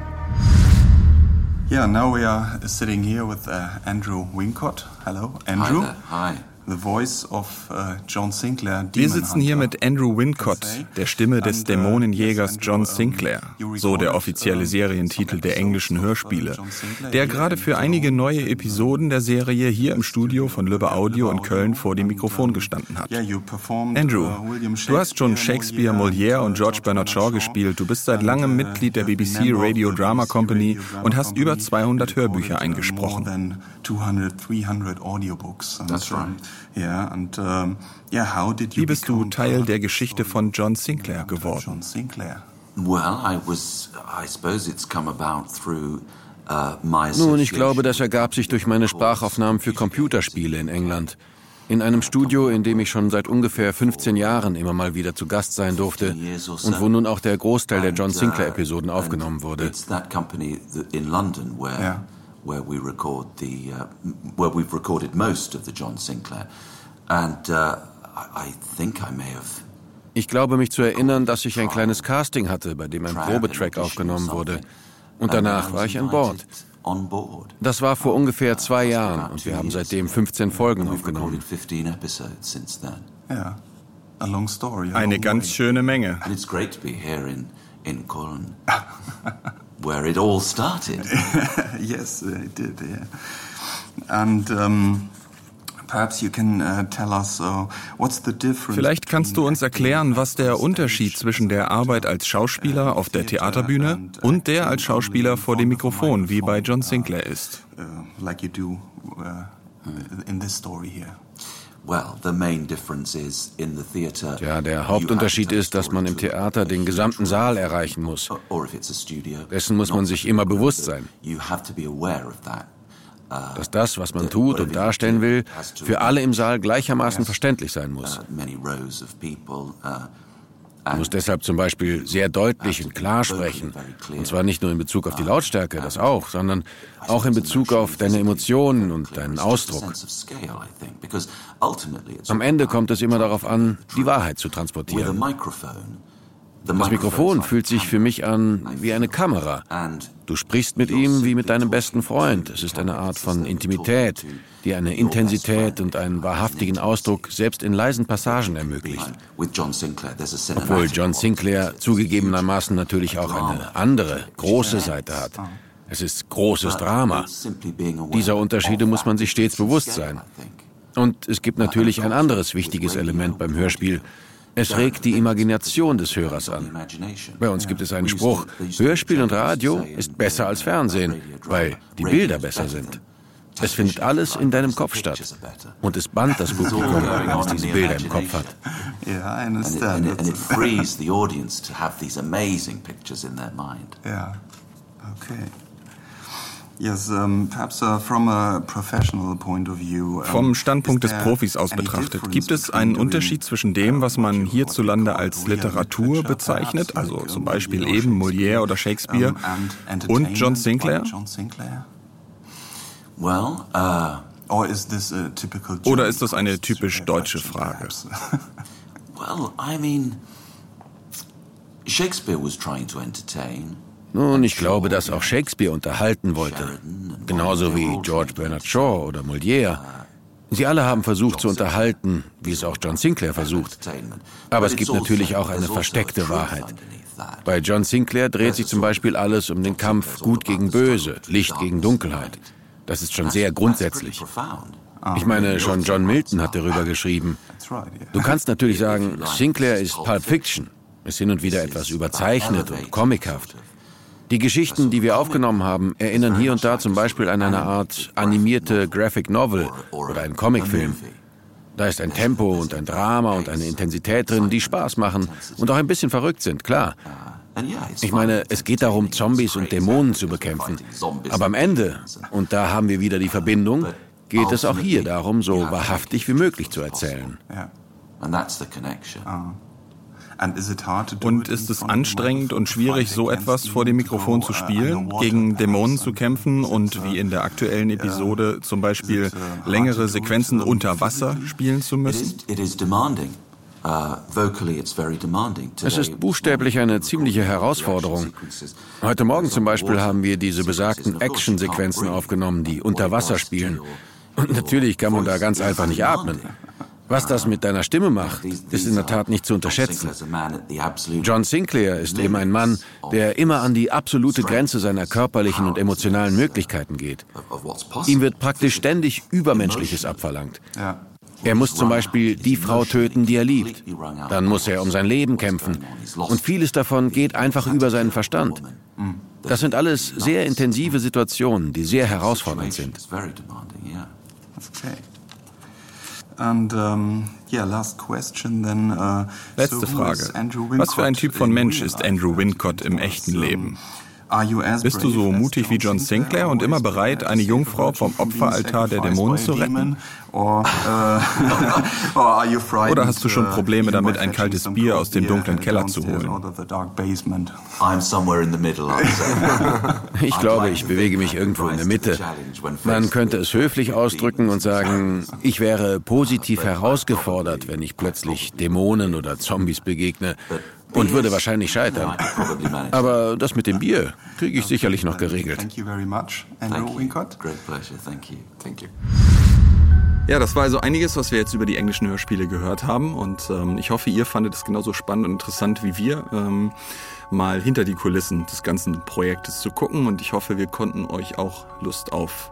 Yeah, now we are sitting here with uh, Andrew Wincott. Hello, Andrew. Hi. The voice of uh, John Sinclair. Wir sitzen hier mit Andrew Wincott, der Stimme des uh, Dämonenjägers John Sinclair, so der offizielle uh, Serientitel der englischen uh, Hörspiele, der gerade für einige neue Episoden der Serie hier im Studio von Lübbe Audio in Köln vor dem Mikrofon gestanden hat. Andrew, uh, du hast schon Shakespeare, Molière und George Bernard Shaw gespielt. Du bist seit langem Mitglied der BBC Radio Drama Company und hast über 200 Hörbücher eingesprochen. More than 200, 300 audiobooks. And, That's right. Yeah, and um, yeah, how did you Wie bist du Teil der Geschichte uh, von John Sinclair John geworden? Sinclair. Well, I was. I suppose it's come about through. Uh, my Nun, ich glaube, das ergab sich durch meine Sprachaufnahmen für Computerspiele in England. In einem Studio, in dem ich schon seit ungefähr 15 Jahren immer mal wieder zu Gast sein durfte und wo nun auch der Großteil der John Sinclair-Episoden aufgenommen wurde. It's where we record the uh, where we've recorded most of the John Sinclair, and uh, I, think I may have. Ich glaube mich zu erinnern, dass ich ein kleines Casting hatte, bei dem ein Probetrack aufgenommen wurde. Und danach war ich an Bord. Das war vor ungefähr zwei Jahren und wir haben seitdem 15 Folgen aufgenommen. recorded 15 episodes since then, Yeah, a long story. a Eine ganz schöne Menge. and it's great to be here in in Cologne, where it all started. yes, uh, it did. Yeah, and um, perhaps you can uh, tell us uh, what's the difference. Vielleicht kannst du uns erklären, was der Unterschied zwischen der Arbeit als Schauspieler auf der Theaterbühne und der als Schauspieler vor dem Mikrofon wie bei John Sinclair ist. uh, like you do uh, in this story here. Ja, der Hauptunterschied ist, dass man im Theater den gesamten Saal erreichen muss. Dessen muss man sich immer bewusst sein. That. Dass das, was man tut und darstellen will, für alle im Saal gleichermaßen verständlich sein muss. Uh. Uh, Du musst deshalb zum Beispiel sehr deutlich und klar sprechen. Und zwar nicht nur in Bezug auf die Lautstärke, das auch, sondern auch in Bezug auf deine Emotionen und deinen Ausdruck. Am Ende kommt es immer darauf an, die Wahrheit zu transportieren. Das Mikrofon fühlt sich für mich an wie eine Kamera. Du sprichst mit ihm wie mit deinem besten Freund. Es ist eine Art von Intimität, die eine Intensität und einen wahrhaftigen Ausdruck selbst in leisen Passagen ermöglicht. Obwohl John Sinclair zugegebenermaßen natürlich auch eine andere, große Seite hat. Es ist großes Drama. Dieser Unterschiede muss man sich stets bewusst sein. Und es gibt natürlich ein anderes wichtiges Element beim Hörspiel. Es regt die Imagination des Hörers an. Bei uns gibt es einen Spruch, Hörspiel und Radio ist besser als Fernsehen, weil die Bilder besser sind. Es findet alles in deinem Kopf statt. Und es bannt das Publikum, wenn es diese Bilder im Kopf hat. Yeah, I And it, understand. and, it, and it frees the audience to have these amazing pictures in their mind. Yeah. Okay. Yes, um, perhaps uh, from a professional point of view. um, Vom Standpunkt des Profis aus betrachtet, gibt es einen Unterschied zwischen dem, was man hierzulande als Literatur bezeichnet, also zum Beispiel eben Molière oder Shakespeare, and und John Sinclair? Well, uh, Or is this a typical Oder German ist das eine typisch question, deutsche? Frage? well, I mean, Shakespeare was trying to entertain. Nun, ich glaube, dass auch Shakespeare unterhalten wollte. Genauso wie George Bernard Shaw oder Molière. Sie alle haben versucht zu unterhalten, wie es auch John Sinclair versucht. Aber es gibt natürlich auch eine versteckte Wahrheit. Bei John Sinclair dreht sich zum Beispiel alles um den Kampf Gut gegen Böse, Licht gegen Dunkelheit. Das ist schon sehr grundsätzlich. Ich meine, schon John Milton hat darüber geschrieben. Du kannst natürlich sagen, Sinclair ist Pulp Fiction, ist hin und wieder etwas überzeichnet und comichaft. Die Geschichten, die wir aufgenommen haben, erinnern hier und da zum Beispiel an eine Art animierte Graphic Novel oder einen Comicfilm. Da ist ein Tempo und ein Drama und eine Intensität drin, die Spaß machen und auch ein bisschen verrückt sind, klar. Ich meine, es geht darum, Zombies und Dämonen zu bekämpfen. Aber am Ende, und da haben wir wieder die Verbindung, geht es auch hier darum, so wahrhaftig wie möglich zu erzählen. Und ist es anstrengend und schwierig, so etwas vor dem Mikrofon zu spielen, gegen Dämonen zu kämpfen und wie in der aktuellen Episode zum Beispiel längere Sequenzen unter Wasser spielen zu müssen? Uh, es ist buchstäblich eine ziemliche Herausforderung. Heute Morgen zum Beispiel haben wir diese besagten Action-Sequenzen aufgenommen, die unter Wasser spielen. Und natürlich kann man da ganz einfach nicht atmen. Was das mit deiner Stimme macht, ist in der Tat nicht zu unterschätzen. John Sinclair ist eben ein Mann, der immer an die absolute Grenze seiner körperlichen und emotionalen Möglichkeiten geht. Ihm wird praktisch ständig Übermenschliches abverlangt. Er muss zum Beispiel die Frau töten, die er liebt. Dann muss er um sein Leben kämpfen. Und vieles davon geht einfach über seinen Verstand. Das sind alles sehr intensive Situationen, die sehr herausfordernd sind. Okay. And, um, yeah, last question then, uh, Letzte Frage. Was für ein Typ von Mensch ist Andrew Wincott im echten Leben? Bist du so mutig wie John Sinclair und immer bereit, eine Jungfrau vom Opferaltar der Dämonen zu retten? Oder hast du schon Probleme damit, ein kaltes Bier aus dem dunklen Keller zu holen? Ich glaube, ich bewege mich irgendwo in der Mitte. Man könnte es höflich ausdrücken und sagen, ich wäre positiv herausgefordert, wenn ich plötzlich Dämonen oder Zombies begegne und würde wahrscheinlich scheitern. Aber das mit dem Bier kriege ich sicherlich noch geregelt. Thank you very much, Andrew Wincott. Great pleasure, thank you. Thank you. Ja, das war also einiges, was wir jetzt über die englischen Hörspiele gehört haben. Und ähm, ich hoffe, ihr fandet es genauso spannend und interessant wie wir, ähm, mal hinter die Kulissen des ganzen Projektes zu gucken. Und ich hoffe, wir konnten euch auch Lust auf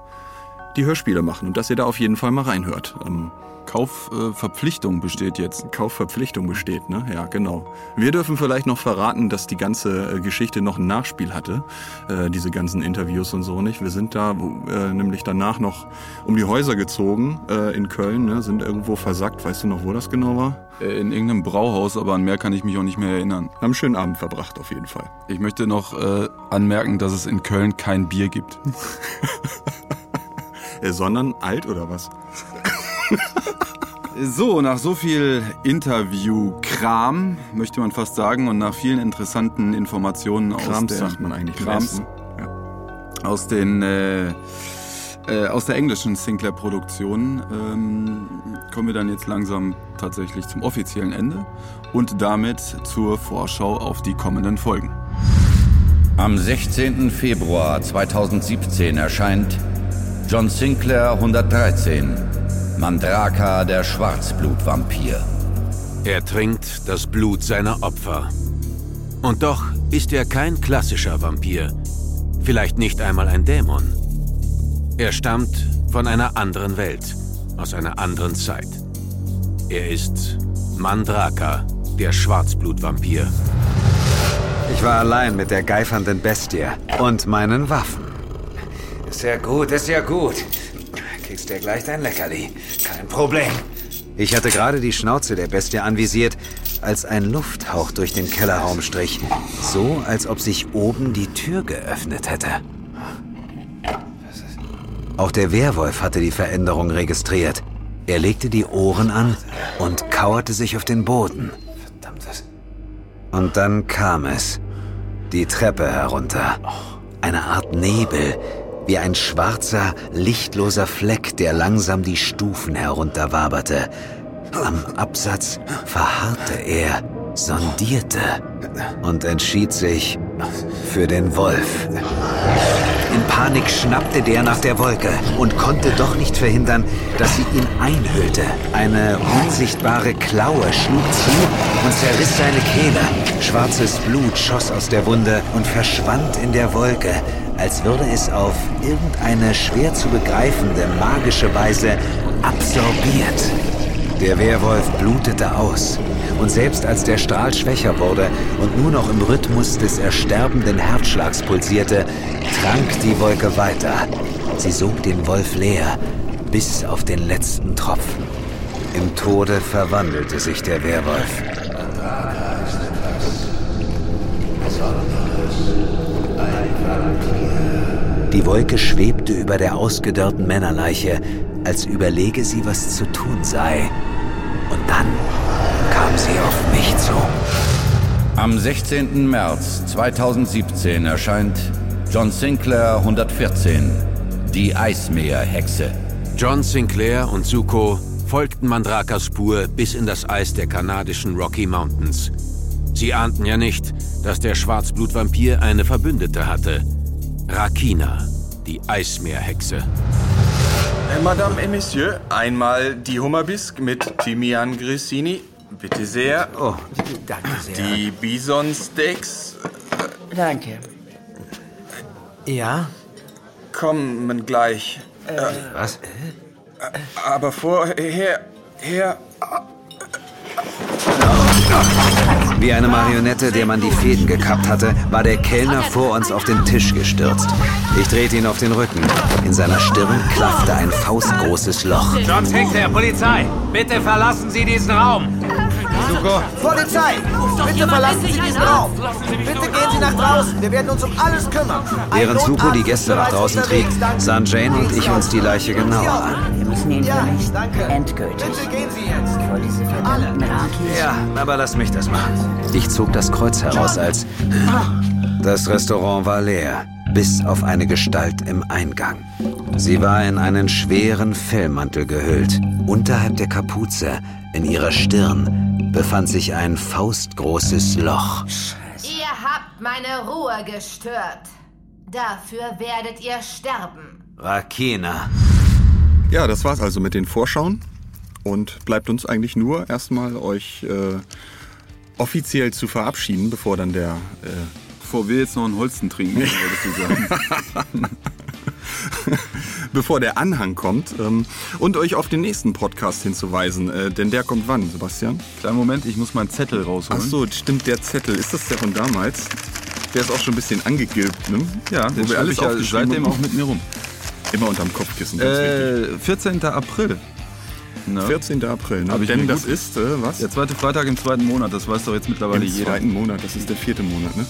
die Hörspiele machen und dass ihr da auf jeden Fall mal reinhört. Ähm, Kaufverpflichtung besteht jetzt. Kaufverpflichtung besteht, ne? Ja, genau. Wir dürfen vielleicht noch verraten, dass die ganze äh, Geschichte noch ein Nachspiel hatte, äh, diese ganzen Interviews und so nicht. Wir sind da äh, nämlich danach noch um die Häuser gezogen äh, in Köln, ne? sind irgendwo versackt. Weißt du noch, wo das genau war? Äh, in irgendeinem Brauhaus, aber an mehr kann ich mich auch nicht mehr erinnern. Haben einen schönen Abend verbracht, auf jeden Fall. Ich möchte noch äh, anmerken, dass es in Köln kein Bier gibt. sondern alt oder was? So, nach so viel Interview-Kram, möchte man fast sagen, und nach vielen interessanten Informationen Krams aus der... sagt man eigentlich Krams, ja. Aus den... Äh, äh, aus der englischen Sinclair-Produktion ähm, kommen wir dann jetzt langsam tatsächlich zum offiziellen Ende und damit zur Vorschau auf die kommenden Folgen. Am 16. Februar 2017 erscheint John Sinclair 113 Mandraka, der Schwarzblutvampir. Er trinkt das Blut seiner Opfer. Und doch ist er kein klassischer Vampir. Vielleicht nicht einmal ein Dämon. Er stammt von einer anderen Welt, aus einer anderen Zeit. Er ist Mandraka, der Schwarzblutvampir. Ich war allein mit der geifernden Bestie und meinen Waffen. Ist ja gut, ist ja gut kriegst dir gleich dein Leckerli. Kein Problem. Ich hatte gerade die Schnauze der Bestie anvisiert, als ein Lufthauch durch den Kellerraum strich. So, als ob sich oben die Tür geöffnet hätte. Auch der Werwolf hatte die Veränderung registriert. Er legte die Ohren an und kauerte sich auf den Boden. Und dann kam es. Die Treppe herunter. Eine Art Nebel, wie ein schwarzer, lichtloser Fleck, der langsam die Stufen herunterwaberte. Am Absatz verharrte er, sondierte und entschied sich für den Wolf. In Panik schnappte der nach der Wolke und konnte doch nicht verhindern, dass sie ihn einhüllte. Eine unsichtbare Klaue schlug zu und zerriss seine Kehle. Schwarzes Blut schoss aus der Wunde und verschwand in der Wolke, als würde es auf irgendeine schwer zu begreifende magische Weise absorbiert. Der Werwolf blutete aus. Und selbst als der Strahl schwächer wurde und nur noch im Rhythmus des ersterbenden Herzschlags pulsierte, trank die Wolke weiter. Sie sog den Wolf leer, bis auf den letzten Tropfen. Im Tode verwandelte sich der Werwolf. Die Wolke schwebte über der ausgedörrten Männerleiche, als überlege sie, was zu tun sei. Und dann kam sie auf mich zu. Am 16. März 2017 erscheint John Sinclair 114, die Eismeerhexe. John Sinclair und Zuko folgten Mandrakas Spur bis in das Eis der kanadischen Rocky Mountains. Sie ahnten ja nicht, dass der Schwarzblutvampir eine Verbündete hatte. Rakina, die Eismeerhexe. Äh, Madame et Monsieur, einmal die Hummerbisk mit Thymian Grissini. Bitte sehr. Oh, danke sehr. Die Bison Steaks. Danke. Ja? Kommen gleich. Äh, was? Aber vorher. Her. Wie eine Marionette, der man die Fäden gekappt hatte, war der Kellner vor uns auf den Tisch gestürzt. Ich drehte ihn auf den Rücken. In seiner Stirn klaffte ein faustgroßes Loch. John Sinclair, Polizei! Bitte verlassen Sie diesen Raum! Zuko. Polizei! Bitte verlassen Sie diesen Raum! Bitte gehen Sie nach draußen! Wir werden uns um alles kümmern! Während Zuko die Gäste nach draußen trieb, sahen Jane und ich uns die Leiche genauer an. Müssen ihn Ja, vernichten. danke. Endgültig. Bitte gehen Sie jetzt! Vor diese verdammten Rakis. Ja, aber lass mich das machen. Ich zog das Kreuz heraus, als das Restaurant war leer, bis auf eine Gestalt im Eingang. Sie war in einen schweren Fellmantel gehüllt. Unterhalb der Kapuze, in ihrer Stirn, befand sich ein faustgroßes Loch. Ihr habt meine Ruhe gestört. Dafür werdet ihr sterben. Rakina. Ja, das war's also mit den Vorschauen. Und bleibt uns eigentlich nur erstmal euch äh, offiziell zu verabschieden, bevor dann der. Äh Bevor wir jetzt noch einen Holzen trinken, würdest du sagen. bevor der Anhang kommt ähm, und euch auf den nächsten Podcast hinzuweisen. Äh, denn der kommt wann, Sebastian? Kleinen Moment, ich muss meinen Zettel rausholen. Ach so, stimmt, der Zettel. Ist das der von damals? Der ist auch schon ein bisschen angegilbt, ne? Ja, Wo wir alles ich ja seitdem auch mit mir rum. Immer unterm Kopfkissen, ganz wichtig. Äh, 14. April. Ne? 14. April, ne? Denn das gut- ist, äh, was? Der zweite Freitag im zweiten Monat, das weiß doch jetzt mittlerweile Im jeder. zweiten Monat, das ist der vierte Monat, ne?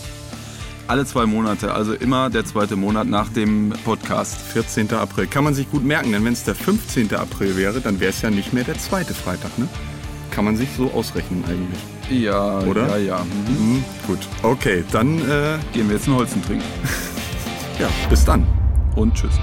Alle zwei Monate, also immer der zweite Monat nach dem Podcast. 14. April. Kann man sich gut merken, denn wenn es der 15. April wäre, dann wäre es ja nicht mehr der zweite Freitag, ne? Kann man sich so ausrechnen eigentlich. Ja, Oder? ja, ja. Mhm, gut. Okay, dann äh, Gehen wir jetzt einen Holzen trinken. ja, bis dann. Und tschüss.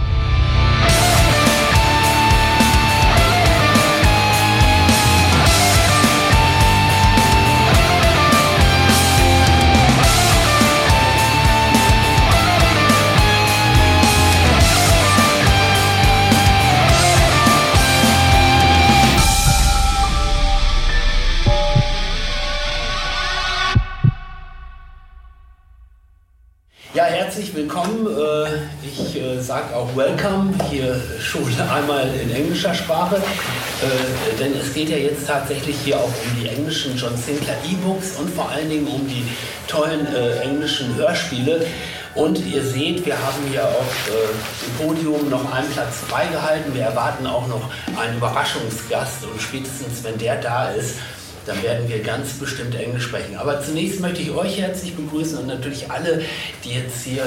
Herzlich willkommen. Äh, Ich sage auch Welcome hier schon einmal in englischer Sprache, Äh, denn es geht ja jetzt tatsächlich hier auch um die englischen John Sinclair E-Books und vor allen Dingen um die tollen äh, englischen Hörspiele. Und ihr seht, wir haben hier auf äh, dem Podium noch einen Platz freigehalten. Wir erwarten auch noch einen Überraschungsgast und spätestens, wenn der da ist, dann werden wir ganz bestimmt Englisch sprechen. Aber zunächst möchte ich euch herzlich begrüßen und natürlich alle, die jetzt hier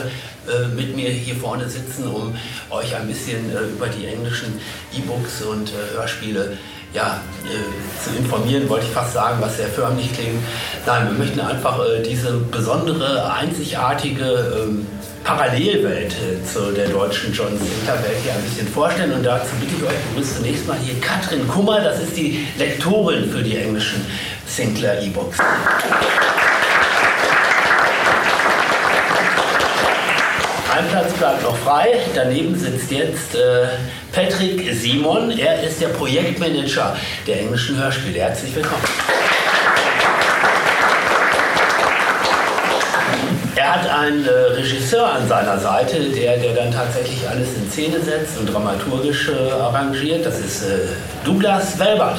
äh, mit mir hier vorne sitzen, um euch ein bisschen äh, über die englischen E-Books und äh, Hörspiele ja, äh, zu informieren, wollte ich fast sagen, was sehr förmlich klingt. Nein, wir möchten einfach äh, diese besondere, einzigartige ähm, Parallelwelt äh, zu der deutschen John Sinclair-Welt hier ein bisschen vorstellen. Und dazu bitte ich euch, begrüße zunächst mal hier Katrin Kummer, das ist die Lektorin für die englischen Sinclair E-Books. Ein Platz bleibt noch frei. Daneben sitzt jetzt äh, Patrick Simon. Er ist der Projektmanager der englischen Hörspiele. Herzlich willkommen. Er hat einen äh, Regisseur an seiner Seite, der, der dann tatsächlich alles in Szene setzt und dramaturgisch äh, arrangiert. Das ist äh, Douglas Welbert.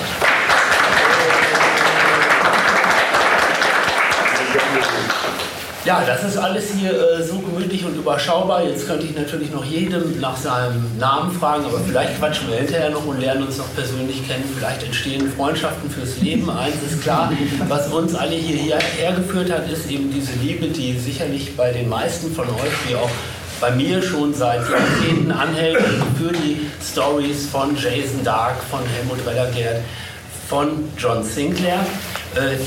Ja, das ist alles hier äh, so gemütlich und überschaubar. Jetzt könnte ich natürlich noch jedem nach seinem Namen fragen, aber vielleicht quatschen wir hinterher noch und lernen uns noch persönlich kennen. Vielleicht entstehen Freundschaften fürs Leben. Eins ist klar, was uns alle hierher hergeführt hat, ist eben diese Liebe, die sicherlich bei den meisten von euch, wie auch bei mir schon seit Jahrzehnten anhält für die Stories von Jason Dark, von Helmut Rellergert, von John Sinclair,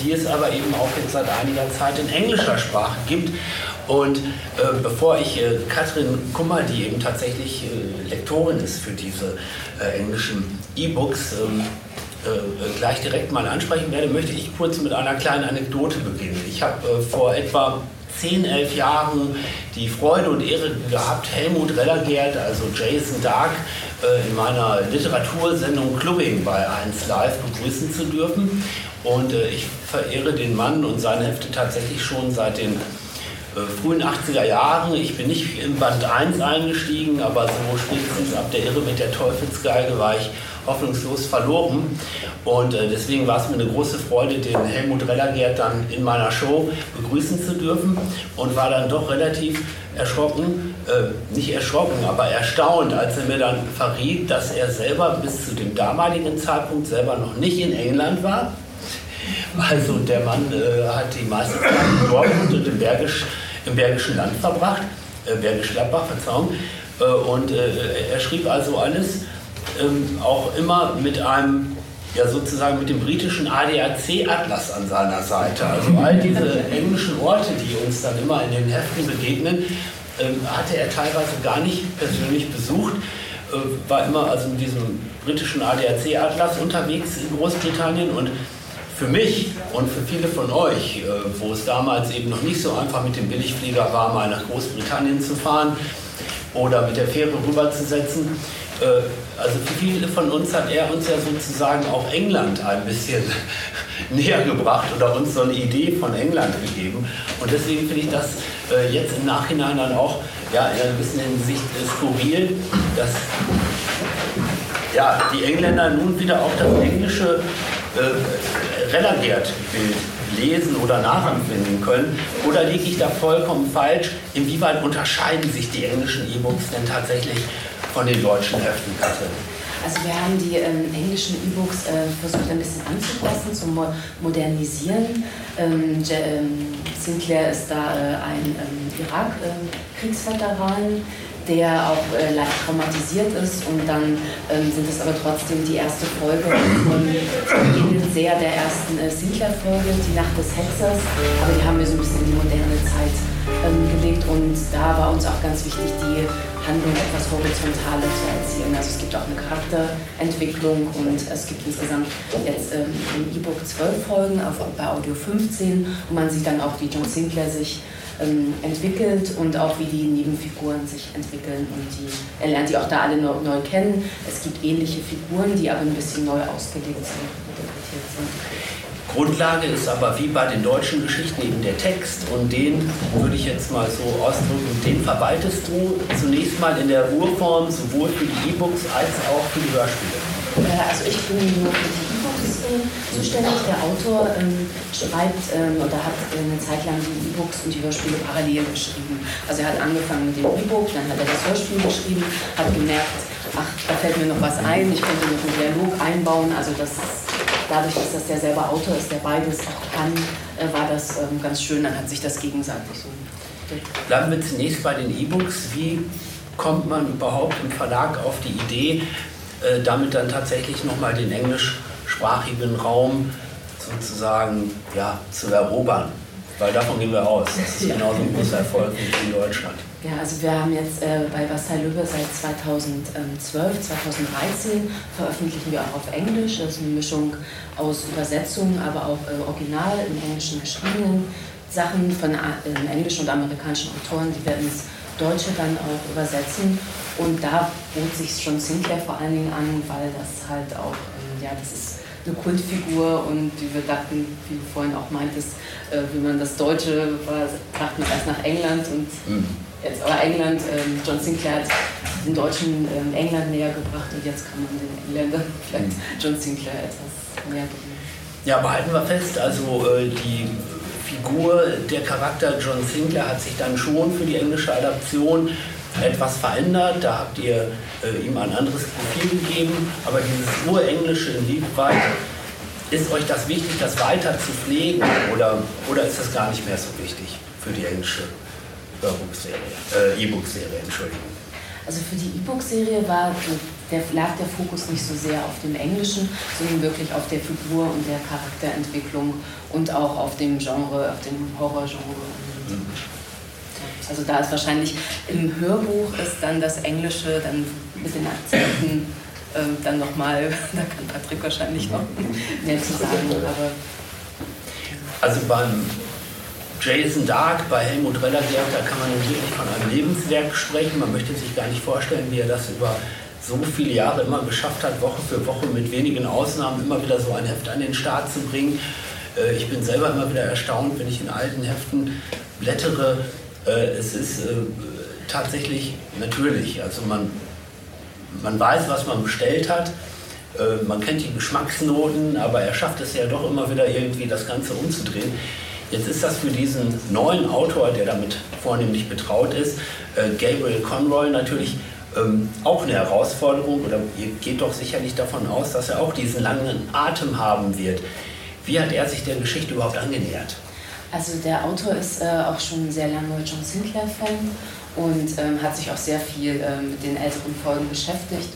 die es aber eben auch jetzt seit einiger Zeit in englischer Sprache gibt. Und äh, bevor ich äh, Katrin Kummer, die eben tatsächlich äh, Lektorin ist für diese äh, englischen E-Books, ähm, äh, gleich direkt mal ansprechen werde, möchte ich kurz mit einer kleinen Anekdote beginnen. Ich habe vor etwa 10, 11 Jahren die Freude und Ehre gehabt, Helmut Rellergert, also Jason Dark, in meiner Literatursendung Clubbing bei 1 Live begrüßen zu dürfen. Und ich verehre den Mann und seine Hefte tatsächlich schon seit den äh, frühen 80er Jahren. Ich bin nicht in Band 1 eingestiegen, aber so spätestens ab der Irre mit der Teufelsgeige war ich hoffnungslos verloren. Und äh, deswegen war es mir eine große Freude, den Helmut Rellergert dann in meiner Show begrüßen zu dürfen und war dann doch relativ erschrocken, äh, nicht erschrocken, aber erstaunt, als er mir dann verriet, dass er selber bis zu dem damaligen Zeitpunkt selber noch nicht in England war. Also der Mann äh, hat die meiste Zeit in Dortmund und im Bergisch im Bergischen Land verbracht, äh, Bergisch Gladbach, Verzeihung. Äh, und äh, er schrieb also alles ähm, auch immer mit einem, ja sozusagen mit dem britischen ADAC-Atlas an seiner Seite. Also all diese englischen Orte, die uns dann immer in den Heften begegnen, ähm, hatte er teilweise gar nicht persönlich besucht äh, war immer also mit diesem britischen ADAC-Atlas unterwegs in Großbritannien und für mich und für viele von euch, äh, wo es damals eben noch nicht so einfach mit dem Billigflieger war, mal nach Großbritannien zu fahren oder mit der Fähre rüberzusetzen, äh, also für viele von uns hat er uns ja sozusagen auch England ein bisschen näher gebracht oder uns so eine Idee von England gegeben. Und deswegen finde ich das äh, jetzt im Nachhinein dann auch ja, in einer gewissen Hinsicht skurril, dass ja, die Engländer nun wieder auch das englische Relagert-Bild lesen oder nachempfinden können? Oder liege ich da vollkommen falsch? Inwieweit unterscheiden sich die englischen E-Books denn tatsächlich von den deutschen Heften, Katrin? Also wir haben die ähm, englischen E-Books äh, versucht ein bisschen anzupassen, zu mo modernisieren. Ähm, ähm, Sinclair ist da äh, ein ähm, Irak-Kriegsveteran, der auch äh, leicht traumatisiert ist und dann ähm, sind es aber trotzdem die erste Folge von ähnelt sehr der ersten äh, Sinclair-Folge, die Nacht des Hexers, aber die haben wir so ein bisschen in die moderne Zeit ähm, gelegt und da war uns auch ganz wichtig, die Handlung etwas horizontaler zu erzählen. Also es gibt auch eine Charakterentwicklung und es gibt insgesamt jetzt ähm, im E-Book zwölf Folgen, auf, bei Audio 15, wo man sieht dann auch, wie John Sinclair sich ähm, entwickelt und auch wie die Nebenfiguren sich entwickeln. Und die, er lernt die auch da alle neu, neu kennen. Es gibt ähnliche Figuren, die aber ein bisschen neu ausgelegt sind, interpretiert sind. Grundlage ist aber wie bei den deutschen Geschichten eben der Text und den würde ich jetzt mal so ausdrücken, den verwaltest du zunächst mal in der Urform sowohl für die E-Books als auch für die Hörspiele. Äh, also ich bin nur für die zuständig. Der Autor ähm, schreibt ähm, oder hat eine Zeit lang die E-Books und die Hörspiele parallel geschrieben. Also er hat angefangen mit dem E-Book, dann hat er das Hörspiel geschrieben, hat gemerkt, ach, da fällt mir noch was ein, ich könnte noch einen Dialog einbauen. Also das dadurch, dass das der selber Autor ist, der beides auch kann, äh, war das ähm, ganz schön. Dann hat sich das gegenseitig so. Bleiben wir zunächst bei den E-Books. Wie kommt man überhaupt im Verlag auf die Idee, äh, damit dann tatsächlich nochmal den Englisch deutschsprachigen Raum sozusagen ja, zu erobern. Weil davon gehen wir aus. Das ist genauso ein großer Erfolg wie in Deutschland. Ja, also wir haben jetzt äh, bei Bastei Löwe seit 2012, 2013 veröffentlichen wir auch auf Englisch. Das ist eine Mischung aus Übersetzungen, aber auch äh, original im Englischen geschriebenen Sachen von äh, englischen und amerikanischen Autoren. Die werden ins Deutsche dann auch übersetzen. Und da bot sich schon Sinclair vor allen Dingen an, weil das halt auch, ähm, ja, das ist eine Kultfigur und wir dachten, wie du vorhin auch meintest, äh, wie man das Deutsche war, brachten wir erst nach England und mhm. jetzt aber England, ähm, John Sinclair hat den Deutschen ähm, England näher gebracht und jetzt kann man den Engländern vielleicht mhm. John Sinclair etwas näher bringen. Ja, aber halten wir fest, also äh, die Figur, der Charakter John Sinclair hat sich dann schon für die englische Adaption etwas verändert, da habt ihr äh, ihm ein anderes Profil gegeben, aber dieses Urenglische, inwieweit ist euch das wichtig, das weiter zu pflegen oder, oder ist das gar nicht mehr so wichtig für die englische Hörbuchserie, äh, E-Book-Serie, Entschuldigung. Also für die E-Book-Serie war der, lag der Fokus nicht so sehr auf dem Englischen, sondern wirklich auf der Figur und der Charakterentwicklung und auch auf dem Genre, auf dem Horrorgenre. Mhm. Also da ist wahrscheinlich im Hörbuch ist dann das Englische dann mit den Akzenten ähm, dann nochmal, da kann Patrick wahrscheinlich noch mehr zu sagen. Aber also beim Jason Dark bei Helmut Rellerberg, da kann man wirklich von einem Lebenswerk sprechen. Man möchte sich gar nicht vorstellen, wie er das über so viele Jahre immer geschafft hat, Woche für Woche mit wenigen Ausnahmen immer wieder so ein Heft an den Start zu bringen. Äh, ich bin selber immer wieder erstaunt, wenn ich in alten Heften blättere. Äh, es ist äh, tatsächlich natürlich, also man, man weiß, was man bestellt hat. Man kennt die Geschmacksnoten, aber er schafft es ja doch immer wieder irgendwie, das Ganze umzudrehen. Jetzt ist das für diesen neuen Autor, der damit vornehmlich betraut ist, äh, Gabriel Conroy natürlich ähm, auch eine Herausforderung oder ihr geht doch sicherlich davon aus, dass er auch diesen langen Atem haben wird. Wie hat er sich der Geschichte überhaupt angenähert? Also der Autor ist äh, auch schon sehr lange John Sinclair-Fan und ähm, hat sich auch sehr viel äh, mit den älteren Folgen beschäftigt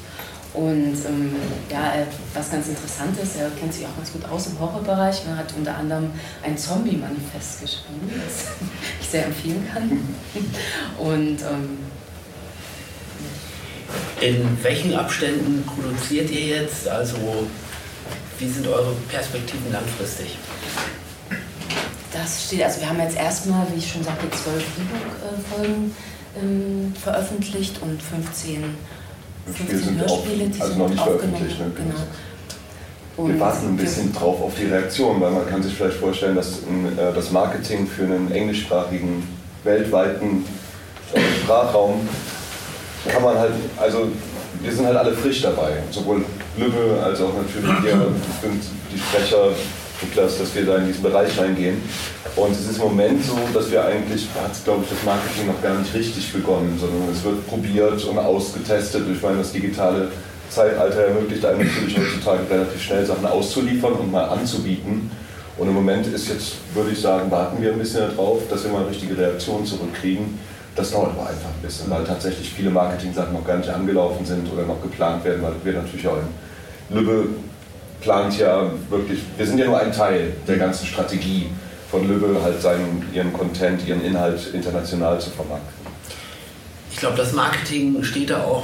und ähm, ja, was ganz interessant ist, er kennt sich auch ganz gut aus im Horrorbereich. Er hat unter anderem ein Zombie-Manifest geschrieben, das ich sehr empfehlen kann. Und ähm, in welchen Abständen produziert ihr jetzt? Also wie sind eure Perspektiven langfristig? Das steht, also wir haben jetzt erstmal, wie ich schon sagte, zwölf E-Book-Folgen ähm, veröffentlicht und 15 Spiele sind auch, also noch nicht veröffentlicht. Ne? Genau. Wir warten ein bisschen drauf auf die Reaktion, weil man kann sich vielleicht vorstellen, dass äh, das Marketing für einen englischsprachigen, weltweiten äh, Sprachraum kann man halt, also wir sind halt alle frisch dabei. Sowohl Lübbe als auch natürlich hier sind die Sprecher, Niklas, dass wir da in diesen Bereich reingehen. Und es ist im Moment so, dass wir eigentlich, hat glaube ich das Marketing noch gar nicht richtig begonnen, sondern es wird probiert und ausgetestet. Ich meine, das digitale Zeitalter ermöglicht einem natürlich heutzutage relativ schnell Sachen auszuliefern und mal anzubieten. Und im Moment ist jetzt, würde ich sagen, warten wir ein bisschen darauf, dass wir mal richtige Reaktion zurückkriegen. Das dauert aber einfach ein bisschen, weil tatsächlich viele Marketing-Sachen noch gar nicht angelaufen sind oder noch geplant werden, weil wir natürlich auch in Lübbe plant ja wirklich, wir sind ja nur ein Teil der ganzen Strategie von Lübbe halt seinen, ihren Content, ihren Inhalt international zu vermarkten. Ich glaube, das Marketing steht da auch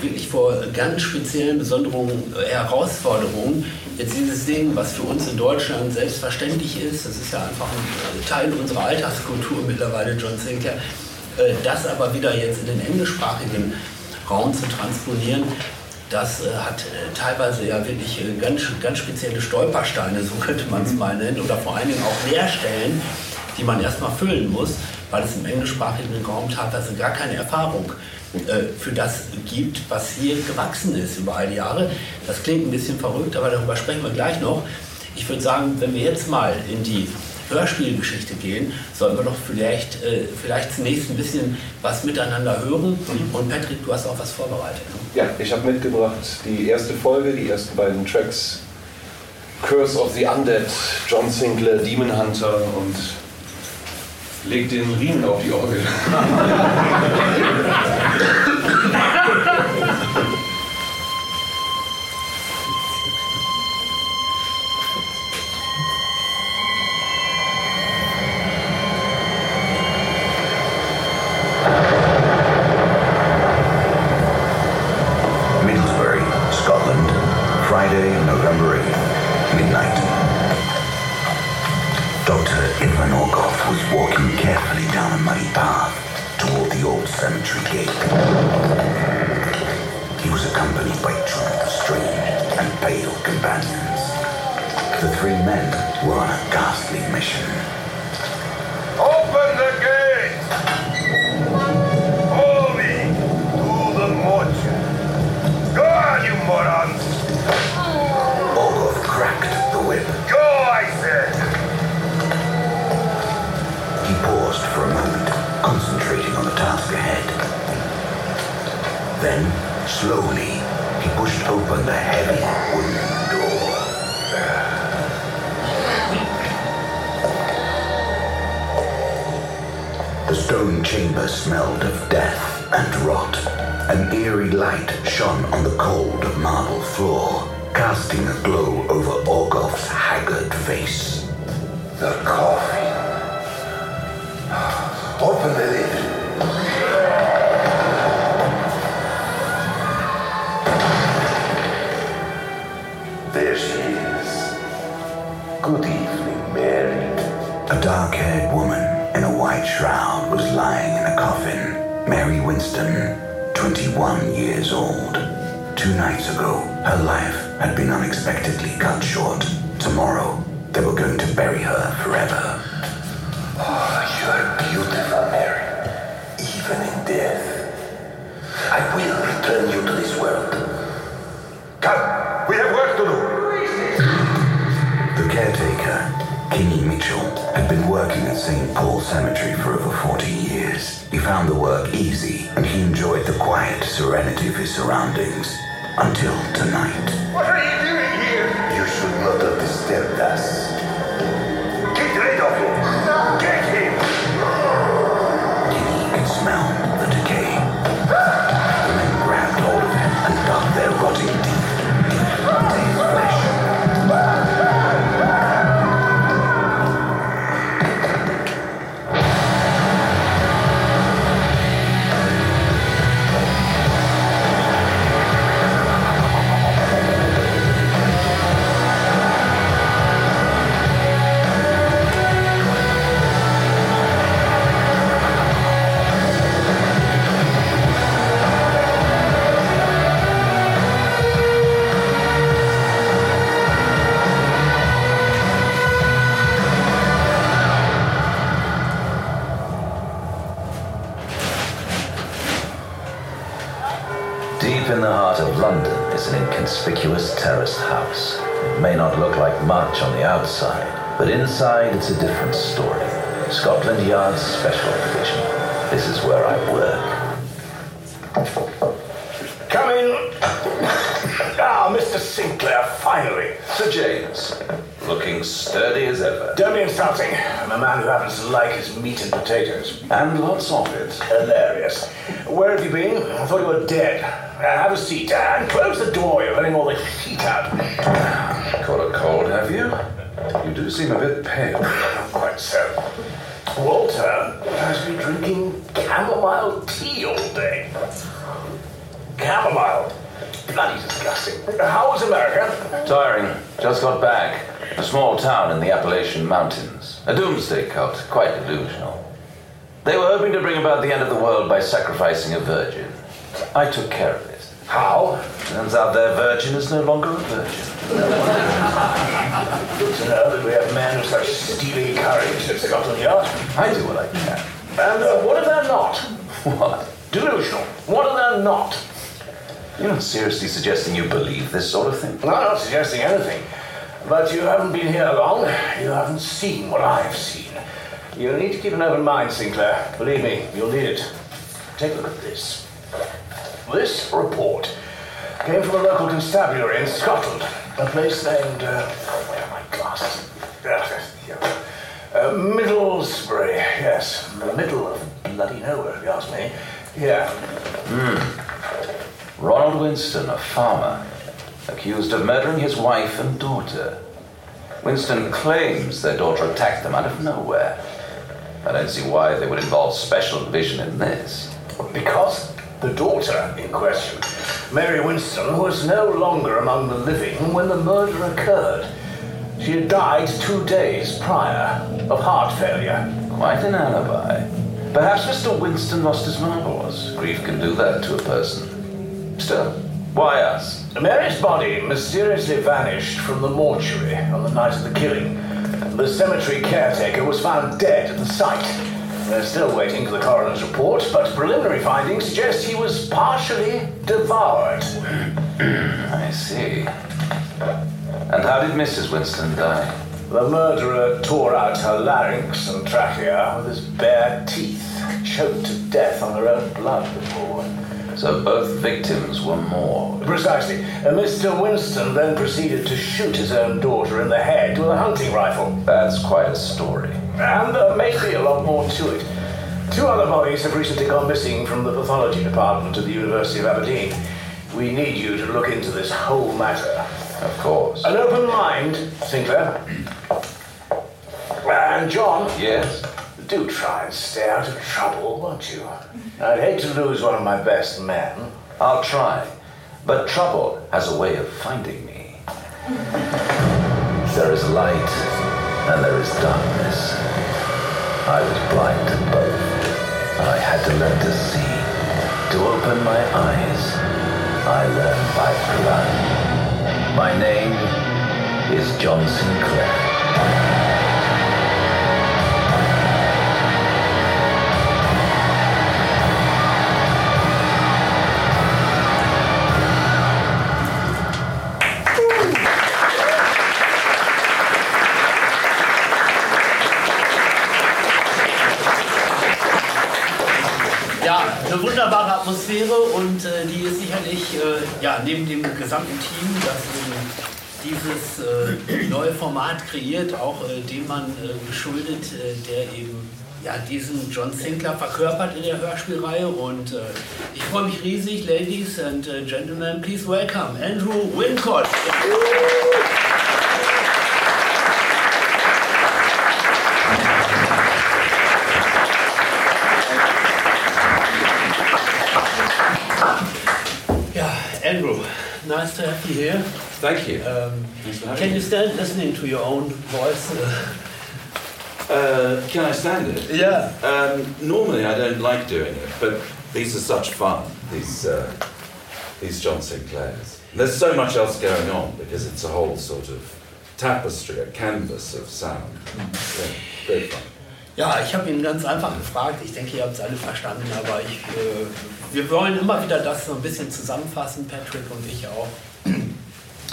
wirklich vor ganz speziellen, besonderen Herausforderungen. Jetzt dieses Ding, was für uns in Deutschland selbstverständlich ist, das ist ja einfach ein Teil unserer Alltagskultur mittlerweile, John Sinclair, äh, das aber wieder jetzt in den englischsprachigen Raum zu transponieren, das äh, hat äh, teilweise ja wirklich äh, ganz, ganz spezielle Stolpersteine, so könnte man es mhm. mal nennen, oder vor allen Dingen auch Leerstellen, die man erstmal füllen muss, weil es im englischsprachigen Raum teilweise gar keine Erfahrung äh, für das gibt, was hier gewachsen ist über all die Jahre. Das klingt ein bisschen verrückt, aber darüber sprechen wir gleich noch. Ich würde sagen, wenn wir jetzt mal in die Hörspielgeschichte gehen, sollen wir doch vielleicht, äh, vielleicht zunächst ein bisschen was miteinander hören. Mhm. Und Patrick, du hast auch was vorbereitet. Ne? Ja, ich habe mitgebracht die erste Folge, die ersten beiden Tracks. Curse of the Undead, John Sinclair, Demon Hunter und legt den Riemen auf die Orgel. Scotland Yard's Special Division. This is where I work. Come in. Ah, Mr. Sinclair, finally. Sir James, looking sturdy as ever. Don't be insulting. I'm a man who happens to like his meat and potatoes. And lots of it. Hilarious. Where have you been? I thought you were dead. Uh, have a seat and close the door. You're letting all the heat out. Caught a cold, have you? You do seem a bit pale. Quite so. Walter has been drinking chamomile tea all day. Chamomile? Bloody disgusting. How was America? Tiring. Just got back. A small town in the Appalachian Mountains. A doomsday cult, quite delusional. They were hoping to bring about the end of the world by sacrificing a virgin. I took care of it. How? Turns out their virgin is no longer a virgin. Good to know that we have men of such steely courage at Scotland Yard. I do what I can. And uh, what if they're not? What? Delusional. What if they're not? You're not seriously suggesting you believe this sort of thing? No, I'm not suggesting anything. But you haven't been here long. You haven't seen what I've seen. You need to keep an open mind, Sinclair. Believe me, you'll need it. Take a look at this. This report came from a local constabulary in Scotland, a place named. Uh, where are my glasses? Uh, Middlesbury, yes. The middle of bloody nowhere, if you ask me. Yeah. Hmm. Ronald Winston, a farmer, accused of murdering his wife and daughter. Winston claims their daughter attacked them out of nowhere. I don't see why they would involve special division in this. Because the daughter in question, Mary Winston, was no longer among the living when the murder occurred. She had died two days prior of heart failure. Quite an alibi. Perhaps Mr. Winston lost his marbles. Grief can do that to a person. Still, why us? Mary's body mysteriously vanished from the mortuary on the night of the killing. The cemetery caretaker was found dead at the site. They're still waiting for the coroner's report, but preliminary findings suggest he was partially devoured. I see. And how did Mrs. Winston die? The murderer tore out her larynx and trachea with his bare teeth, choked to death on her own blood before. So both victims were more. Precisely. Uh, and Mr. Winston then proceeded to shoot his own daughter in the head with a hunting rifle. That's quite a story. And uh, there may be a lot more to it. Two other bodies have recently gone missing from the pathology department at the University of Aberdeen. We need you to look into this whole matter. Of course. An open mind, Sinclair. And John. Yes? Do try and stay out of trouble, won't you? I'd hate to lose one of my best men. I'll try. But trouble has a way of finding me. There is light and there is darkness. I was blind to both. I had to learn to see. To open my eyes, I learned by blood. My name is John Sinclair. Atmosphäre und äh, die ist sicherlich äh, ja, neben dem gesamten Team, das dieses äh, neue Format kreiert, auch äh, dem man äh, geschuldet, äh, der eben ja, diesen John Sinclair verkörpert in der Hörspielreihe. Und ich freue mich riesig, Ladies and Gentlemen, please welcome Andrew Wincott. Nice to have you here. Thank you. Um, can you stand listening to your own voice? Uh, can I stand it? Yeah. Um, normally I don't like doing it, but these are such fun. These uh, these John Sinclairs. There's so much else going on because it's a whole sort of tapestry, a canvas of sound. Yeah, very fun. Ja, ich habe ihn ganz einfach gefragt. Ich denke, ihr habt es alle verstanden, aber ich, äh, wir wollen immer wieder das so ein bisschen zusammenfassen, Patrick und ich auch.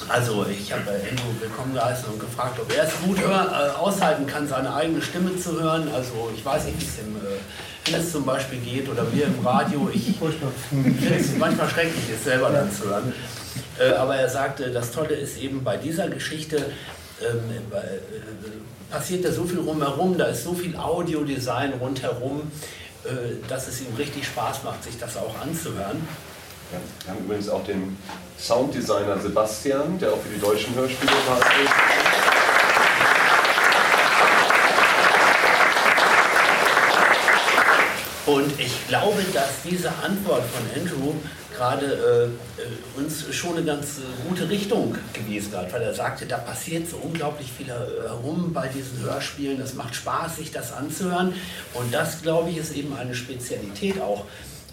Also ich habe Andrew willkommen geheißen und gefragt, ob er es gut hör, äh, aushalten kann, seine eigene Stimme zu hören. Also ich weiß nicht, wie es dem äh, zum Beispiel geht oder mir im Radio. Ich finde es manchmal schrecklich, es selber dann zu hören. Äh, aber er sagte, das Tolle ist eben bei dieser Geschichte, ähm, äh, passiert da so viel rumherum, da ist so viel Audiodesign rundherum, äh, dass es ihm richtig Spaß macht, sich das auch anzuhören. Ja, wir haben übrigens auch den Sounddesigner Sebastian, der auch für die deutschen Hörspiele verantwortlich Und ich glaube, dass diese Antwort von Andrew gerade äh, äh, uns schon eine ganz äh, gute Richtung gewiesen hat, weil er sagte, da passiert so unglaublich viel herum bei diesen Hörspielen, es macht Spaß, sich das anzuhören und das, glaube ich, ist eben eine Spezialität auch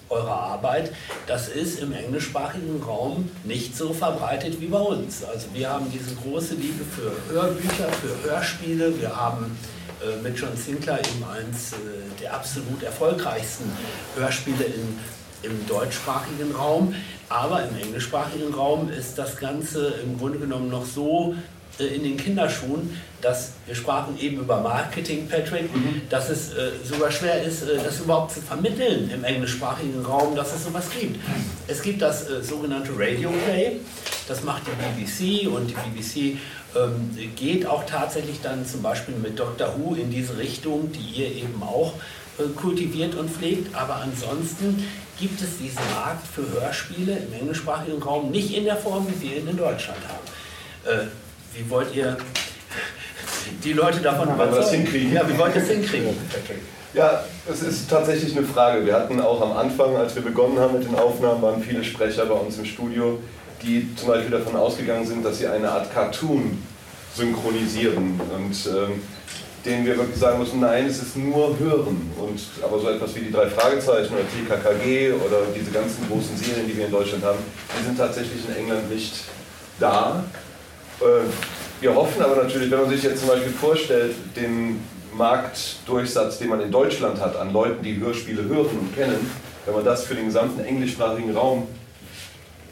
eurer Arbeit. Das ist im englischsprachigen Raum nicht so verbreitet wie bei uns. Also wir haben diese große Liebe für Hörbücher, für Hörspiele, wir haben äh, mit John Sinclair eben eins äh, der absolut erfolgreichsten Hörspiele in im deutschsprachigen Raum, aber im englischsprachigen Raum ist das Ganze im Grunde genommen noch so äh, in den Kinderschuhen, dass wir sprachen eben über Marketing, Patrick, mhm. dass es äh, sogar schwer ist, äh, das überhaupt zu vermitteln im englischsprachigen Raum, dass es sowas gibt. Es gibt das äh, sogenannte Radio Play, das macht die BBC und die BBC ähm, geht auch tatsächlich dann zum Beispiel mit Doctor Who in diese Richtung, die ihr eben auch äh, kultiviert und pflegt, aber ansonsten gibt es diesen Markt für Hörspiele im englischsprachigen Raum nicht in der Form, wie wir ihn in Deutschland haben. Äh, wie wollt ihr die Leute davon überzeugen? Ja, wie wollt ihr das hinkriegen? Ja, es ist tatsächlich eine Frage. Wir hatten auch am Anfang, als wir begonnen haben mit den Aufnahmen, waren viele Sprecher bei uns im Studio, die zum Beispiel davon ausgegangen sind, dass sie eine Art Cartoon synchronisieren. Und ähm, denen wir wirklich sagen müssen, nein, es ist nur Hören. Und, aber so etwas wie die drei Fragezeichen oder TKKG oder diese ganzen großen Serien, die wir in Deutschland haben, die sind tatsächlich in England nicht da. Äh, wir hoffen aber natürlich, wenn man sich jetzt zum Beispiel vorstellt, den Marktdurchsatz, den man in Deutschland hat an Leuten, die Hörspiele hören und kennen, wenn man das für den gesamten englischsprachigen Raum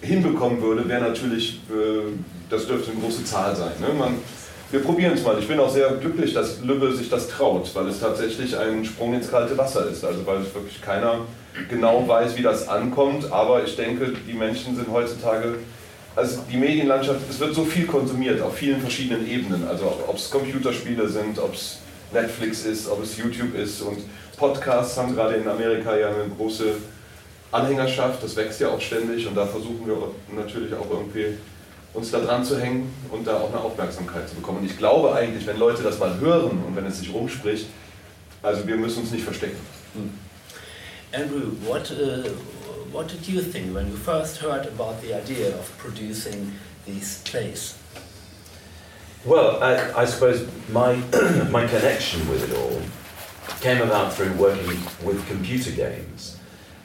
hinbekommen würde, wäre natürlich, äh, das dürfte eine große Zahl sein. Ne? Man, wir probieren es mal. Ich bin auch sehr glücklich, dass Lübbe sich das traut, weil es tatsächlich ein Sprung ins kalte Wasser ist. Also weil es wirklich keiner genau weiß, wie das ankommt. Aber ich denke, die Menschen sind heutzutage, also die Medienlandschaft, es wird so viel konsumiert auf vielen verschiedenen Ebenen. Also ob es Computerspiele sind, ob es Netflix ist, ob es YouTube ist. Und Podcasts haben gerade in Amerika ja eine große Anhängerschaft, das wächst ja auch ständig und da versuchen wir natürlich auch irgendwie uns da dran zu hängen und da auch eine Aufmerksamkeit zu bekommen. Und ich glaube eigentlich, wenn Leute das mal hören und wenn es sich rumspricht, also wir müssen uns nicht verstecken. Hm. Andrew, what, uh, what did you think when you first heard about the idea of producing these plays? Well, I, I suppose my, my connection with it all came about through working with computer games.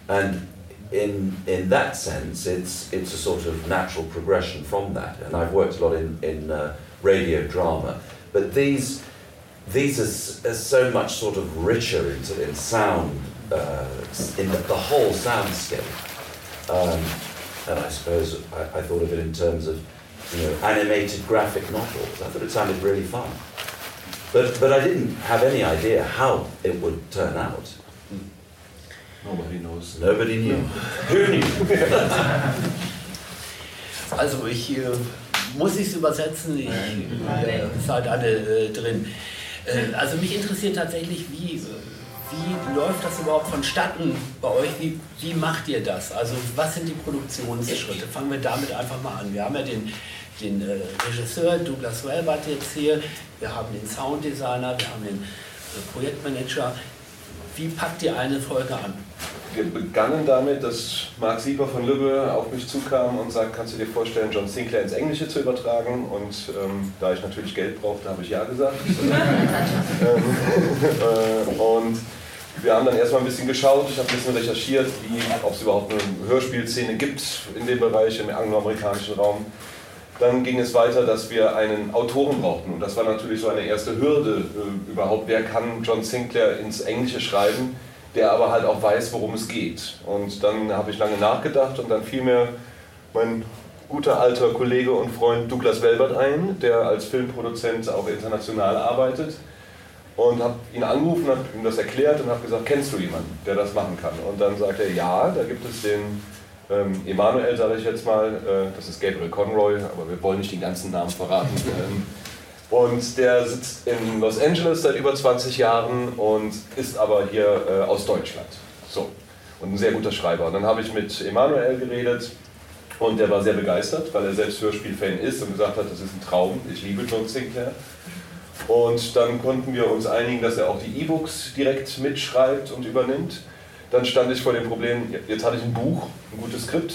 And in, in that sense, it's, it's a sort of natural progression from that. And I've worked a lot in, in uh, radio drama. But these, these are, are, so much sort of richer in, in sound, uh, in the, the, whole soundscape. Um, and I suppose I, I thought of it in terms of you know, animated graphic novels. I thought it sounded really fun. But, but I didn't have any idea how it would turn out. Nobody knows. Nobody knew. Also ich äh, muss es übersetzen, ich äh, seid alle äh, drin. Äh, also mich interessiert tatsächlich, wie, wie läuft das überhaupt vonstatten bei euch? Wie, wie macht ihr das? Also was sind die Produktionsschritte? Fangen wir damit einfach mal an. Wir haben ja den den äh, Regisseur Douglas Welbert jetzt hier, wir haben den Sounddesigner, wir haben den äh, Projektmanager. Wie packt ihr eine Folge an? Wir begannen damit, dass Marc Sieber von Lübbe auf mich zukam und sagt, kannst du dir vorstellen, John Sinclair ins Englische zu übertragen? Und ähm, da ich natürlich Geld brauchte, habe ich ja gesagt. ähm, äh, und wir haben dann erstmal ein bisschen geschaut, ich habe ein bisschen recherchiert, ob es überhaupt eine Hörspielszene gibt in dem Bereich, im angloamerikanischen Raum. Dann ging es weiter, dass wir einen Autoren brauchten. Und das war natürlich so eine erste Hürde äh, überhaupt. Wer kann John Sinclair ins Englische schreiben, der aber halt auch weiß, worum es geht. Und dann habe ich lange nachgedacht und dann fiel mir mein guter alter Kollege und Freund Douglas Welbert ein, der als Filmproduzent auch international arbeitet. Und habe ihn angerufen, habe ihm das erklärt und habe gesagt, kennst du jemanden, der das machen kann? Und dann sagt er, ja, da gibt es den ähm, Emanuel, sage ich jetzt mal, äh, das ist Gabriel Conroy, aber wir wollen nicht den ganzen Namen verraten. Ähm, und der sitzt in Los Angeles seit über 20 Jahren und ist aber hier äh, aus Deutschland. So. Und ein sehr guter Schreiber. Und dann habe ich mit Emanuel geredet und der war sehr begeistert, weil er selbst Hörspielfan ist und gesagt hat, das ist ein Traum, ich liebe John Sinclair. Und dann konnten wir uns einigen, dass er auch die E-Books direkt mitschreibt und übernimmt. Dann stand ich vor dem Problem, jetzt hatte ich ein Buch, ein gutes Skript,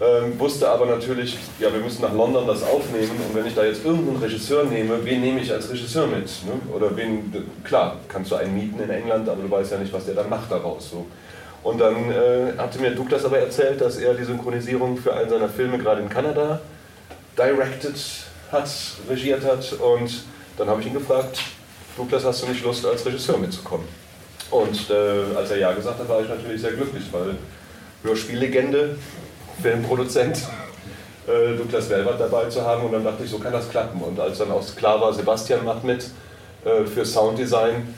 ähm, wusste aber natürlich, ja, wir müssen nach London das aufnehmen und wenn ich da jetzt irgendeinen Regisseur nehme, wen nehme ich als Regisseur mit? Ne? Oder wen, klar, kannst du einen mieten in England, aber du weißt ja nicht, was der dann macht daraus. So. Und dann äh, hatte mir Douglas aber erzählt, dass er die Synchronisierung für einen seiner Filme gerade in Kanada directed hat, regiert hat und dann habe ich ihn gefragt, Douglas, hast du nicht Lust, als Regisseur mitzukommen? Und äh, als er Ja gesagt hat, war ich natürlich sehr glücklich, weil Hörspiellegende, Filmproduzent, äh, Douglas Welbert dabei zu haben. Und dann dachte ich, so kann das klappen. Und als dann auch klar war, Sebastian macht mit äh, für Sounddesign,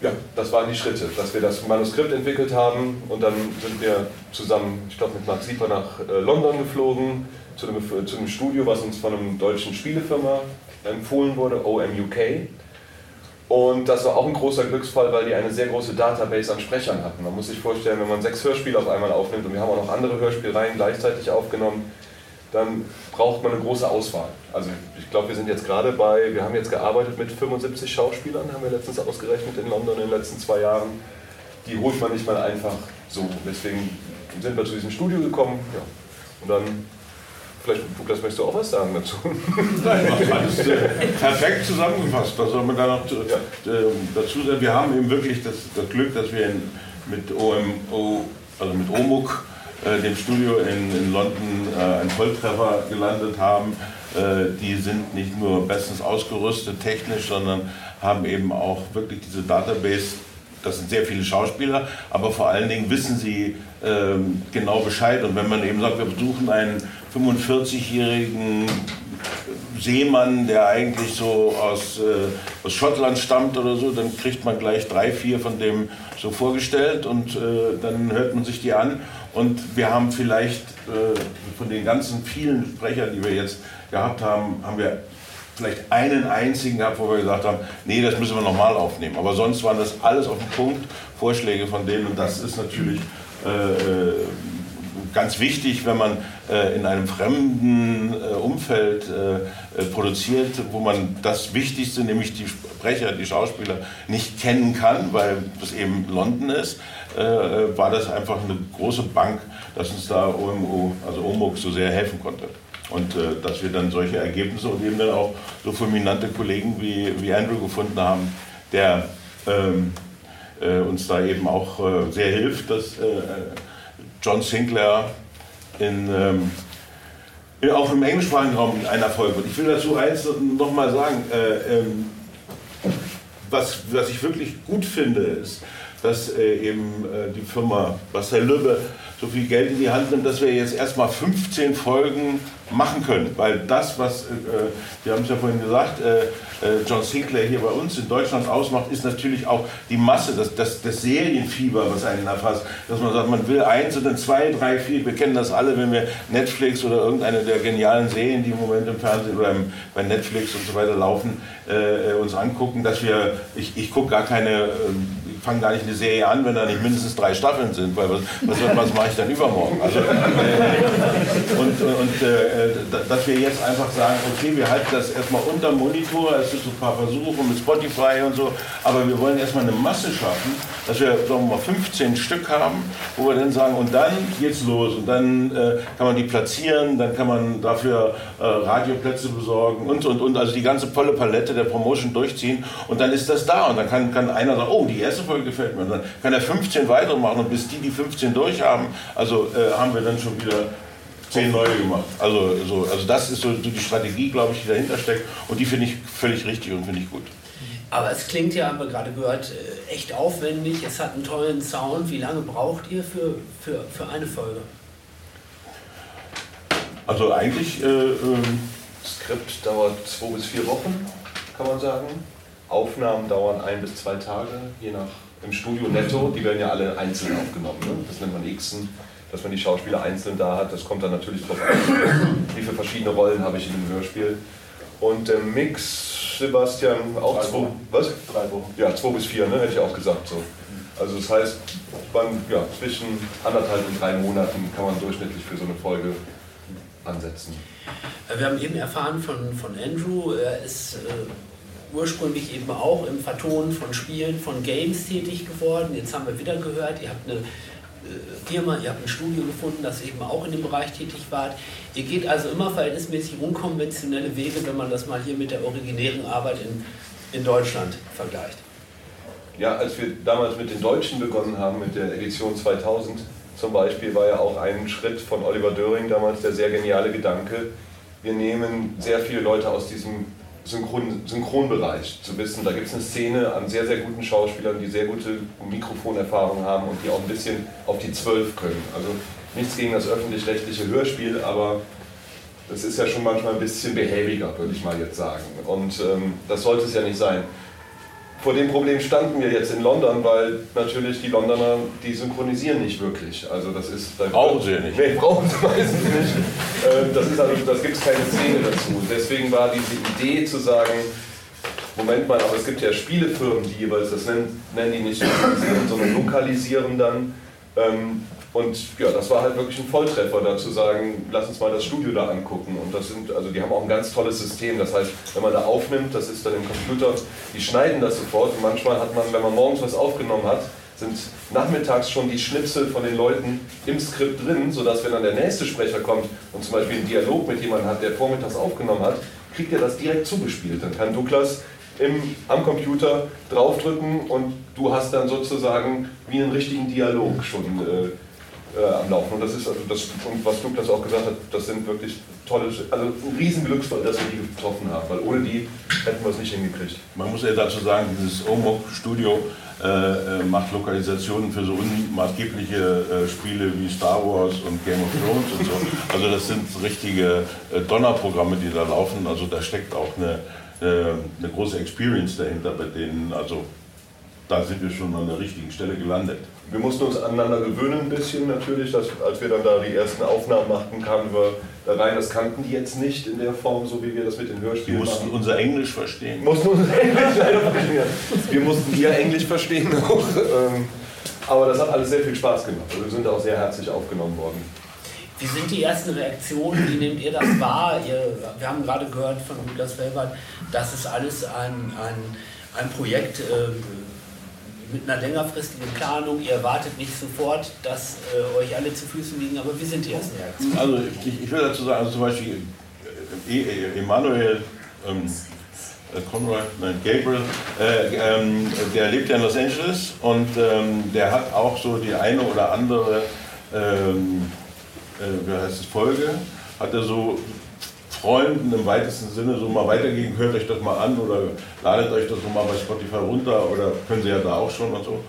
ja, das waren die Schritte, dass wir das Manuskript entwickelt haben und dann sind wir zusammen, ich glaube mit Mark Sieper nach äh, London geflogen, zu einem, zu einem Studio, was uns von einer deutschen Spielefirma empfohlen wurde, OMUK. Und das war auch ein großer Glücksfall, weil die eine sehr große Database an Sprechern hatten. Man muss sich vorstellen, wenn man sechs Hörspiele auf einmal aufnimmt und wir haben auch noch andere Hörspielreihen gleichzeitig aufgenommen, dann braucht man eine große Auswahl. Also ich glaube, wir sind jetzt gerade bei, wir haben jetzt gearbeitet mit 75 Schauspielern, haben wir letztens ausgerechnet in London in den letzten zwei Jahren. Die holt man nicht mal einfach so. Deswegen sind wir zu diesem Studio gekommen ja. und dann Vielleicht, Douglas, möchtest du auch was sagen dazu? Nein, alles äh, perfekt zusammengefasst. Was soll man da noch zu, äh, dazu sagen? Wir haben eben wirklich das, das Glück, dass wir in, mit OMO, also mit OMUK, äh, dem Studio in, in London, äh, einen Volltreffer gelandet haben. Äh, die sind nicht nur bestens ausgerüstet technisch, sondern haben eben auch wirklich diese Database das sind sehr viele Schauspieler, aber vor allen Dingen wissen sie ähm, genau Bescheid. Und wenn man eben sagt, wir besuchen einen 45-jährigen Seemann, der eigentlich so aus, äh, aus Schottland stammt oder so, dann kriegt man gleich drei, vier von dem so vorgestellt und äh, dann hört man sich die an. Und wir haben vielleicht äh, von den ganzen vielen Sprechern, die wir jetzt gehabt haben, haben wir vielleicht einen einzigen gehabt, wo wir gesagt haben, nee, das müssen wir nochmal aufnehmen. Aber sonst waren das alles auf den Punkt, Vorschläge von denen und das ist natürlich äh, äh ganz wichtig, wenn man äh, in einem fremden äh, Umfeld äh, produziert, wo man das Wichtigste, nämlich die Sprecher, die Schauspieler, nicht kennen kann, weil es eben London ist, war das einfach eine große Bank, dass uns da OMO, also OMOG so sehr helfen konnte. Und dass wir dann solche Ergebnisse und eben dann auch so fulminante Kollegen wie, wie Andrew gefunden haben, der ähm, äh, uns da eben auch sehr hilft, dass John Sinclair in, ähm, auch im englischsprachigen Raum ein Erfolg wird. Ich will dazu eins nochmal sagen. Äh, ähm, was, was ich wirklich gut finde, ist, dass äh, eben äh, die Firma Marcel Lübbe so viel Geld in die Hand nimmt, dass wir jetzt erstmal 15 Folgen machen können. Weil das, was, äh, wir haben es ja vorhin gesagt, äh, äh, John Sinclair hier bei uns in Deutschland ausmacht, ist natürlich auch die Masse, das, das, das Serienfieber, was einen erfasst. Dass man sagt, man will eins und dann zwei, drei, vier. Wir kennen das alle, wenn wir Netflix oder irgendeine der genialen Serien, die im Moment im Fernsehen oder bei Netflix und so weiter laufen, äh, uns angucken, dass wir, ich, ich gucke gar keine. Ähm, fange gar nicht eine Serie an, wenn da nicht mindestens drei Staffeln sind, weil was, was, was mache ich dann übermorgen? Also, äh, und und äh, dass wir jetzt einfach sagen, okay, wir halten das erstmal unter Monitor, es gibt so ein paar Versuche mit Spotify und so, aber wir wollen erstmal eine Masse schaffen, dass wir, sagen wir mal, 15 Stück haben, wo wir dann sagen, und dann geht's los und dann äh, kann man die platzieren, dann kann man dafür äh, Radioplätze besorgen und, und, und, also die ganze volle Palette der Promotion durchziehen und dann ist das da und dann kann, kann einer sagen, oh, die erste Folge gefällt mir. Und dann kann er 15 weitere machen und bis die die 15 durch haben, also äh, haben wir dann schon wieder zehn neue gemacht. Also, so, also das ist so die Strategie, glaube ich, die dahinter steckt und die finde ich völlig richtig und finde ich gut. Aber es klingt ja, haben wir gerade gehört, äh, echt aufwendig. Es hat einen tollen Sound. Wie lange braucht ihr für, für, für eine Folge? Also eigentlich. Äh, ähm Skript dauert zwei bis vier Wochen, kann man sagen. Aufnahmen dauern ein bis zwei Tage, je nach im Studio netto. Die werden ja alle einzeln aufgenommen. Ne? Das nennt man Xen, dass man die Schauspieler einzeln da hat. Das kommt dann natürlich drauf an, wie viele verschiedene Rollen habe ich in dem Hörspiel. Und der Mix, Sebastian, auch drei zwei, Wochen. was? Drei Wochen. Ja, zwei bis vier, ne? hätte ich auch gesagt so. Also das heißt, man, ja, zwischen anderthalb und drei Monaten kann man durchschnittlich für so eine Folge ansetzen. Wir haben eben erfahren von, von Andrew, er ist äh, ursprünglich eben auch im Vertonen von Spielen, von Games tätig geworden. Jetzt haben wir wieder gehört, ihr habt eine äh, Firma, ihr habt ein Studio gefunden, das eben auch in dem Bereich tätig war. Ihr geht also immer verhältnismäßig unkonventionelle Wege, wenn man das mal hier mit der originären Arbeit in, in Deutschland vergleicht. Ja, als wir damals mit den Deutschen begonnen haben, mit der Edition 2000 zum Beispiel, war ja auch ein Schritt von Oliver Döring damals der sehr geniale Gedanke, wir nehmen sehr viele Leute aus diesem Synchron, Synchronbereich zu wissen. Da gibt es eine Szene an sehr, sehr guten Schauspielern, die sehr gute Mikrofonerfahrung haben und die auch ein bisschen auf die Zwölf können. Also nichts gegen das öffentlich-rechtliche Hörspiel, aber das ist ja schon manchmal ein bisschen behäbiger, würde ich mal jetzt sagen. Und ähm, das sollte es ja nicht sein vor dem Problem standen wir jetzt in London, weil natürlich die Londoner, die synchronisieren nicht wirklich. Also das ist... Da brauchen sie nicht. Nee, brauchen sie meistens nicht. Ähm, das ist also, das gibt es keine Szene dazu. Deswegen war diese Idee zu sagen, Moment mal, aber es gibt ja Spielefirmen, die jeweils, das nennen, nennen die nicht synchronisieren, sondern lokalisieren dann. Ähm, und ja, das war halt wirklich ein Volltreffer, da zu sagen, lass uns mal das Studio da angucken. Und das sind, also die haben auch ein ganz tolles System. Das heißt, wenn man da aufnimmt, das ist dann im Computer, die schneiden das sofort. Und manchmal hat man, wenn man morgens was aufgenommen hat, sind nachmittags schon die Schnipsel von den Leuten im Skript drin, sodass wenn dann der nächste Sprecher kommt und zum Beispiel einen Dialog mit jemandem hat, der vormittags aufgenommen hat, kriegt er das direkt zugespielt. Dann kann Douglas im, am Computer draufdrücken und du hast dann sozusagen wie einen richtigen Dialog schon äh, äh, am Laufen. Und das ist also das, und was Douglas auch gesagt hat, das sind wirklich tolle, also ein Riesenglücksfall, dass wir die getroffen haben, weil ohne die hätten wir es nicht hingekriegt. Man muss ja dazu sagen, dieses OMOG-Studio äh, äh, macht Lokalisationen für so unmaßgebliche äh, Spiele wie Star Wars und Game of Thrones und so. Also das sind richtige äh, Donnerprogramme, die da laufen. Also da steckt auch eine, äh, eine große Experience dahinter bei denen. Also da sind wir schon an der richtigen Stelle gelandet. Wir mussten uns aneinander gewöhnen ein bisschen natürlich. Dass, als wir dann da die ersten Aufnahmen machten, kamen wir da rein. Das kannten die jetzt nicht in der Form, so wie wir das mit den Hörspielen Die mussten machen. unser Englisch verstehen. Mussten unser Englisch leider verstehen. Wir mussten ihr Englisch verstehen auch. Ähm, aber das hat alles sehr viel Spaß gemacht. Also wir sind auch sehr herzlich aufgenommen worden. Wie sind die ersten Reaktionen? Wie nehmt ihr das wahr? Ihr, wir haben gerade gehört von Douglas Felbert, das ist alles ein, ein, ein Projekt äh, mit einer längerfristigen Planung. Ihr erwartet nicht sofort, dass äh, euch alle zu Füßen liegen, aber wie sind die ersten Reaktionen? Also ich, ich will dazu sagen, also zum Beispiel äh, E- Emanuel ähm, äh, Conrad, nein, Gabriel, äh, ähm, der lebt ja in Los Angeles und ähm, der hat auch so die eine oder andere, ähm, äh, wie heißt es, Folge, hat er so Freunden im weitesten Sinne so mal weitergegeben, hört euch das mal an oder ladet euch das mal bei Spotify runter oder können sie ja da auch schon und so.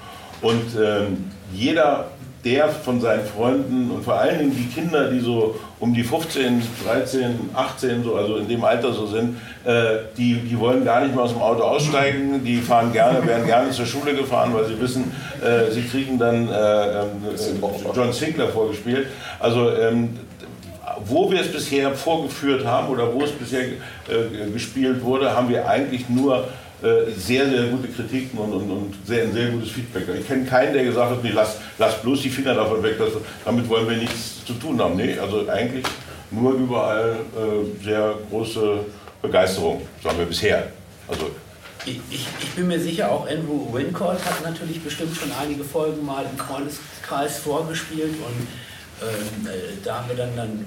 Und ähm, jeder, der von seinen Freunden und vor allen Dingen die Kinder, die so um die 15, 13, 18, so, also in dem Alter so sind, äh, die, die wollen gar nicht mehr aus dem Auto aussteigen, die fahren gerne, werden gerne zur Schule gefahren, weil sie wissen, äh, sie kriegen dann äh, ähm, John Sinclair vorgespielt. Also ähm, wo wir es bisher vorgeführt haben oder wo es bisher äh, gespielt wurde, haben wir eigentlich nur äh, sehr, sehr gute Kritiken und, und, und sehr, ein sehr gutes Feedback. Ich kenne keinen, der gesagt hat, nee, lass, lass bloß die Finger davon weg, das, damit wollen wir nichts zu tun haben. Nee, also eigentlich nur überall äh, sehr große Begeisterung, sagen wir bisher. Also Ich, ich, bin mir sicher, auch Andrew Wincott hat natürlich bestimmt schon einige Folgen mal im Freundeskreis vorgespielt und ähm, äh, da haben wir dann, dann,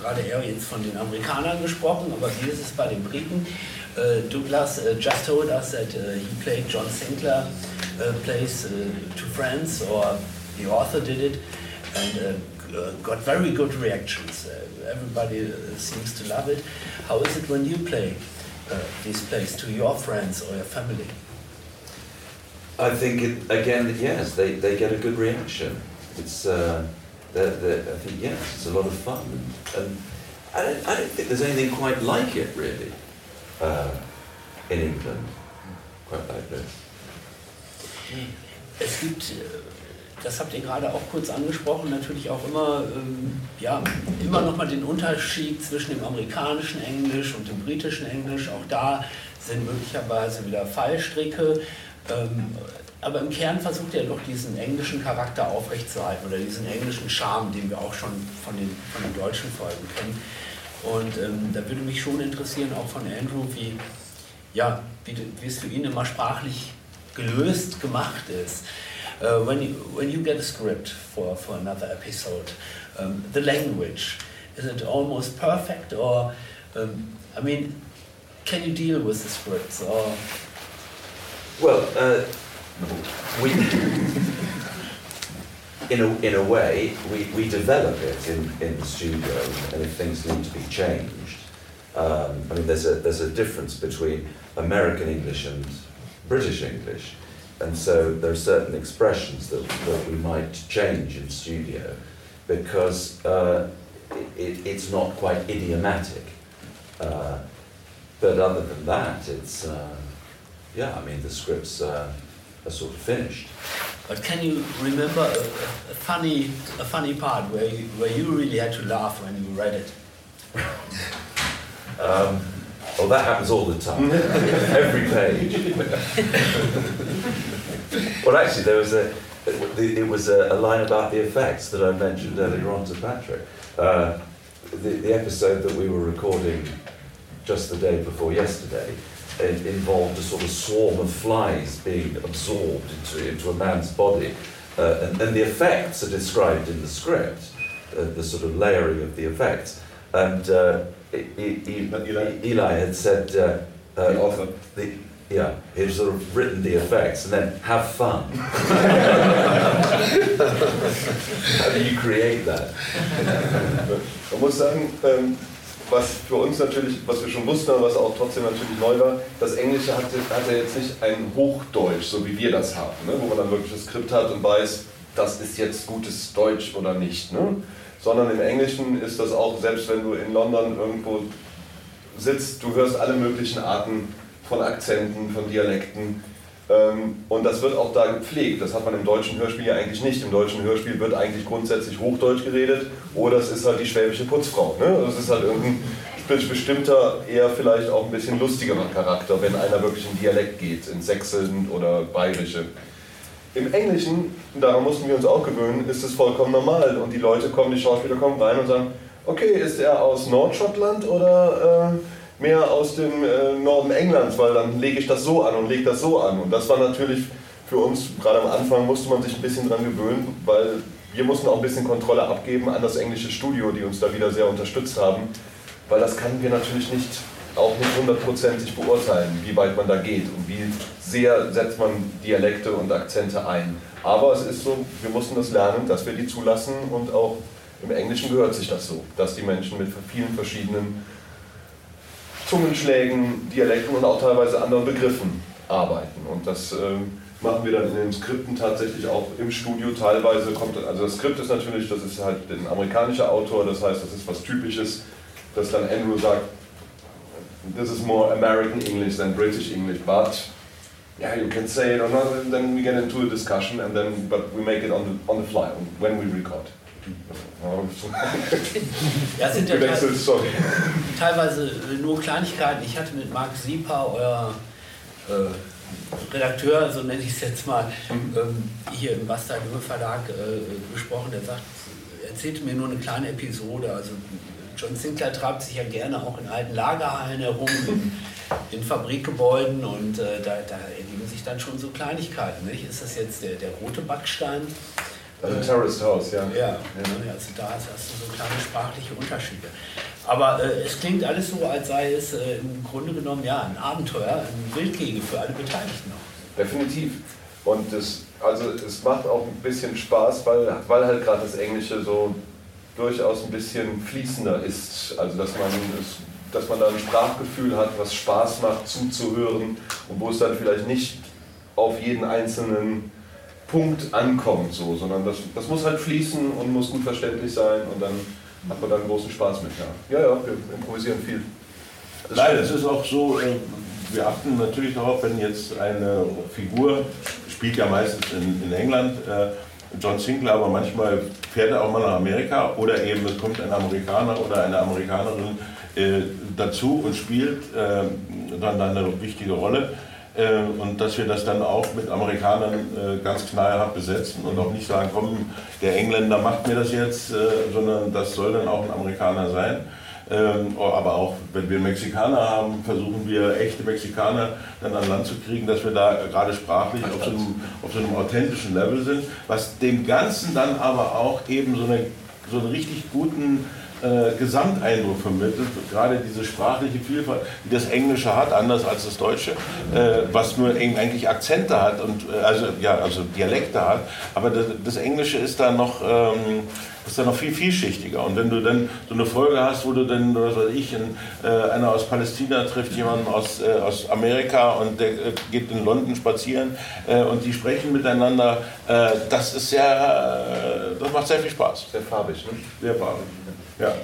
gerade eher jetzt von den Amerikanern gesprochen, aber wie ist es bei den Briten? Äh, Douglas uh, just told us that uh, he played John Sinclair uh, plays uh, to friends, or the author did it, and uh, uh, got very good reactions. Uh, everybody uh, seems to love it. How is it when you play uh, these plays to your friends or your family? I think it, again, yes, they, they get a good reaction. It's they're, they're, I think yes, it's a lot of fun, and, and I don't I don't think there's anything quite like it really uh, in England, quite like this. Es gibt, äh, das habt ihr gerade auch kurz angesprochen, natürlich auch immer, ähm, ja, immer noch mal den Unterschied zwischen dem amerikanischen Englisch und dem britischen Englisch. Auch da sind möglicherweise wieder Fallstricke. Ähm, aber im Kern versucht er doch diesen englischen Charakter aufrechtzuerhalten oder diesen englischen Charme, den wir auch schon von den, von den deutschen Folgen kennen. Und ähm, da würde mich schon interessieren, auch von Andrew, wie, ja, wie, wie es für ihn immer sprachlich gelöst gemacht ist. Uh, when, you, when you get a script for, for another episode, um, the language, is it almost perfect or, um, I mean, can you deal with the scripts or? Well, uh, we, in a, in a way, we, we develop it in, in the studio, and if things need to be changed, um, I mean, there's a, there's a difference between American English and British English, and so there are certain expressions that, that we might change in studio because uh, it, it's not quite idiomatic. Uh, but other than that, it's, uh, yeah, I mean, the scripts uh, are sort of finished. But can you remember a, a funny, a funny part where you, where you really had to laugh when you read it? Um, well, that happens all the time, every page. well, actually, there was a. It was a, a line about the effects that I mentioned earlier on to Patrick. Uh, the, the episode that we were recording just the day before yesterday it involved a sort of swarm of flies being absorbed into, into a man's body. Uh, and, and the effects are described in the script, uh, the sort of layering of the effects. And uh, E- E- E- Eli had said, uh, uh, the the, yeah, he had sort of written the effects and then have fun. How do you create that? Muss sagen, ähm, was für uns natürlich, was wir schon wussten, aber was auch trotzdem natürlich neu war, das Englische hatte, hatte jetzt nicht ein Hochdeutsch, so wie wir das haben, ne? wo man dann wirklich das Skript hat und weiß, das ist jetzt gutes Deutsch oder nicht. Ne? Sondern im Englischen ist das auch, selbst wenn du in London irgendwo sitzt, du hörst alle möglichen Arten von Akzenten, von Dialekten. Ähm, und das wird auch da gepflegt. Das hat man im deutschen Hörspiel ja eigentlich nicht. Im deutschen Hörspiel wird eigentlich grundsätzlich Hochdeutsch geredet oder es ist halt die schwäbische Putzfrau. Ne? Das ist halt irgendein bestimmter, eher vielleicht auch ein bisschen lustigerer Charakter, wenn einer wirklich in Dialekt geht, in Sächseln oder Bayerische. Im Englischen, daran mussten wir uns auch gewöhnen, ist es vollkommen normal und die Leute kommen, die Schauspieler kommen rein und sagen, okay, ist er aus Nordschottland oder... Äh, mehr aus dem äh, Norden Englands, weil dann lege ich das so an und lege das so an. Und das war natürlich für uns, gerade am Anfang musste man sich ein bisschen dran gewöhnen, weil wir mussten auch ein bisschen Kontrolle abgeben an das englische Studio, die uns da wieder sehr unterstützt haben, weil das können wir natürlich nicht auch nicht hundertprozentig beurteilen, wie weit man da geht und wie sehr setzt man Dialekte und Akzente ein. Aber es ist so, wir mussten das lernen, dass wir die zulassen und auch im Englischen gehört sich das so, dass die Menschen mit vielen verschiedenen Zungenschlägen, Dialekten und auch teilweise anderen Begriffen arbeiten. Und das ähm, machen wir dann in den Skripten tatsächlich auch im Studio. Teilweise kommt, also das Skript ist natürlich, das ist halt ein amerikanischer Autor, das heißt, das ist was Typisches, dass dann Andrew sagt, this is more American English than British English, but yeah, you can say it or not, and then we get into a discussion, and then but we make it on the on the fly when we record. Ja, sind ja teilweise, teilweise nur Kleinigkeiten. Ich hatte mit Marc Sieper, euer äh, Redakteur, so nenne ich es jetzt mal, ähm, hier im Bastard Verlag äh, gesprochen. Der sagt, erzählte mir nur eine kleine Episode. Also John Sinclair treibt sich ja gerne auch in alten Lagerhallen herum, in, in Fabrikgebäuden und äh, da, da, ergeben sich dann schon so Kleinigkeiten. Nicht? Ist das jetzt der, der rote Backstein? Also Terrorist House, ja. Ja, also da hast du so kleine sprachliche Unterschiede. Aber äh, es klingt alles so, als sei es äh, im Grunde genommen ja ein Abenteuer, ein Wildgege für alle Beteiligten. Definitiv. Und es, also es macht auch ein bisschen Spaß, weil, weil halt gerade das Englische so durchaus ein bisschen fließender ist. Also dass man, dass man da ein Sprachgefühl hat, was Spaß macht zuzuhören und wo es dann vielleicht nicht auf jeden einzelnen Punkt ankommt, so, sondern das, das muss halt fließen und muss gut verständlich sein und dann hat man da einen großen Spaß mit. Ja, ja, ja wir improvisieren viel. Das Nein, es ist auch so, äh, wir achten natürlich darauf, wenn jetzt eine Figur spielt ja meistens in, in England, äh, John Sinclair, aber manchmal fährt er auch mal nach Amerika oder eben es kommt ein Amerikaner oder eine Amerikanerin äh, dazu und spielt dann eine wichtige Rolle äh, und dass wir das dann auch mit Amerikanern äh, ganz knallhart besetzen und auch nicht sagen, komm, der Engländer macht mir das jetzt, äh, sondern das soll dann auch ein Amerikaner sein. Ähm, aber auch wenn wir Mexikaner haben, versuchen wir echte Mexikaner dann an Land zu kriegen, dass wir da gerade sprachlich auf so, einem, auf so einem authentischen Level sind, was dem Ganzen dann aber auch eben so, eine, so einen richtig guten äh, Gesamteindruck vermittelt, gerade diese sprachliche Vielfalt, die das Englische hat, anders als das Deutsche, äh, was nur eigentlich Akzente hat und äh, also ja also Dialekte hat, aber das, das Englische ist da noch ähm, ist dann noch viel vielschichtiger. Und wenn du dann so eine Folge hast, wo du dann, was weiß ich, in, äh, einer aus Palästina trifft jemanden aus, äh, aus Amerika und der äh, geht in London spazieren äh, und die sprechen miteinander, äh, das ist sehr, das macht sehr viel Spaß. Sehr farbig, ne? Sehr farbig. Ja.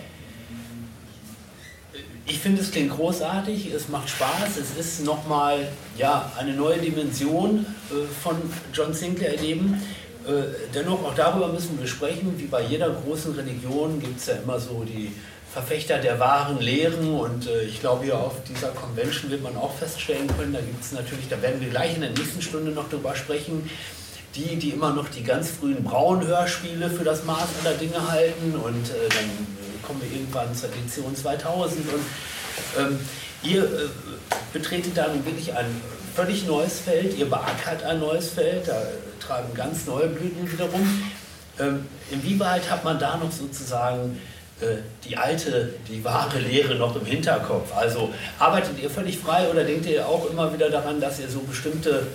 Ich finde, es klingt großartig, es macht Spaß, es ist nochmal ja, eine neue Dimension äh, von John Sinclair erleben. Äh, dennoch, auch darüber müssen wir sprechen. Wie bei jeder großen Religion gibt es ja immer so die Verfechter der wahren Lehren und äh, ich glaube, hier auf dieser Convention wird man auch feststellen können, da gibt es natürlich, da werden wir gleich in der nächsten Stunde noch drüber sprechen, die, die immer noch die ganz frühen Braun-Hörspiele für das Maß aller Dinge halten und äh, dann kommen wir irgendwann zur Edition 2000 und ähm, ihr äh, betretet da nun wirklich ein völlig neues Feld, ihr beackert ein neues Feld, da tragen ganz neue Blüten wiederum. Ähm, inwieweit hat man da noch sozusagen äh, die alte, die wahre Lehre noch im Hinterkopf? Also arbeitet ihr völlig frei oder denkt ihr auch immer wieder daran, dass ihr so bestimmte,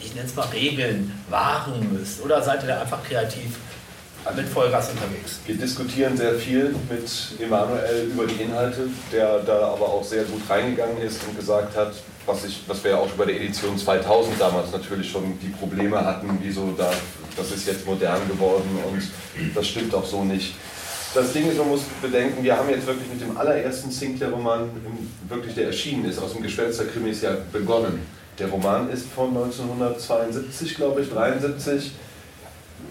ich nenne es mal Regeln, wahren müsst? Oder seid ihr da einfach kreativ mit Vollgas unterwegs. Wir diskutieren sehr viel mit Emanuel über die Inhalte, der da aber auch sehr gut reingegangen ist und gesagt hat, was, ich, was wir ja auch bei der Edition 2000 damals natürlich schon die Probleme hatten, wieso da, das ist jetzt modern geworden und das stimmt auch so nicht. Das Ding ist, man muss bedenken, wir haben jetzt wirklich mit dem allerersten Sinclair-Roman, wirklich der erschienen ist, aus dem Geschwätzer Krimis ja begonnen. Der Roman ist von 1972, glaube ich, 73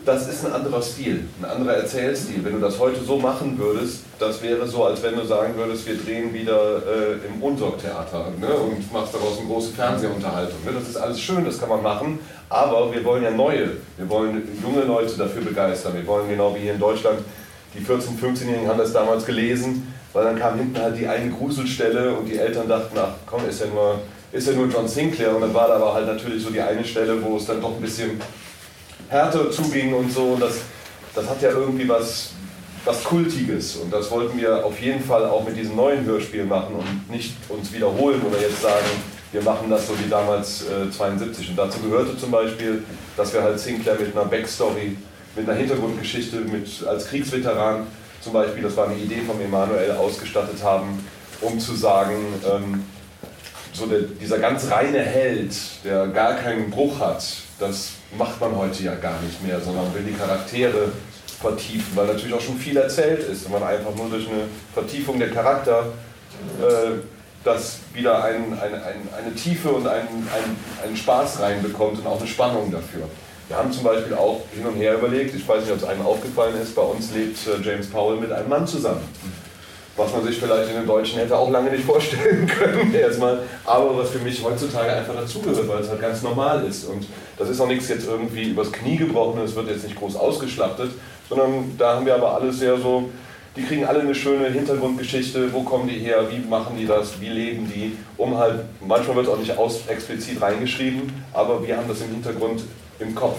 das ist ein anderer Stil, ein anderer Erzählstil. Wenn du das heute so machen würdest, das wäre so, als wenn du sagen würdest, wir drehen wieder äh, im Unsorgtheater ne, und machst daraus eine große Fernsehunterhaltung. Ne. Das ist alles schön, das kann man machen, aber wir wollen ja neue, wir wollen junge Leute dafür begeistern. Wir wollen genau wie hier in Deutschland, die 14-, 15-Jährigen haben das damals gelesen, weil dann kam hinten halt die eine Gruselstelle und die Eltern dachten, ach komm, ist ja nur, ist ja nur John Sinclair und dann war da aber halt natürlich so die eine Stelle, wo es dann doch ein bisschen härter zuging und so. Und das, das hat ja irgendwie was, was Kultiges. Und das wollten wir auf jeden Fall auch mit diesem neuen Hörspiel machen und nicht uns wiederholen oder jetzt sagen, wir machen das so wie damals äh, 72. Und dazu gehörte zum Beispiel, dass wir halt Sinclair mit einer Backstory, mit einer Hintergrundgeschichte, mit, als Kriegsveteran zum Beispiel, das war eine Idee von Emanuel, ausgestattet haben, um zu sagen, ähm, so der, dieser ganz reine Held, der gar keinen Bruch hat, das macht man heute ja gar nicht mehr, sondern will die Charaktere vertiefen, weil natürlich auch schon viel erzählt ist und man einfach nur durch eine Vertiefung der Charakter äh, das wieder ein, ein, ein, eine Tiefe und einen, einen Spaß reinbekommt und auch eine Spannung dafür. Wir haben zum Beispiel auch hin und her überlegt, ich weiß nicht, ob es einem aufgefallen ist, bei uns lebt äh, James Powell mit einem Mann zusammen was man sich vielleicht in den Deutschen hätte auch lange nicht vorstellen können, erstmal, aber was für mich heutzutage einfach dazugehört, weil es halt ganz normal ist. Und das ist auch nichts jetzt irgendwie übers Knie gebrochen, es wird jetzt nicht groß ausgeschlachtet, sondern da haben wir aber alles sehr so, die kriegen alle eine schöne Hintergrundgeschichte, wo kommen die her, wie machen die das, wie leben die, um halt, manchmal wird es auch nicht aus, explizit reingeschrieben, aber wir haben das im Hintergrund im Kopf.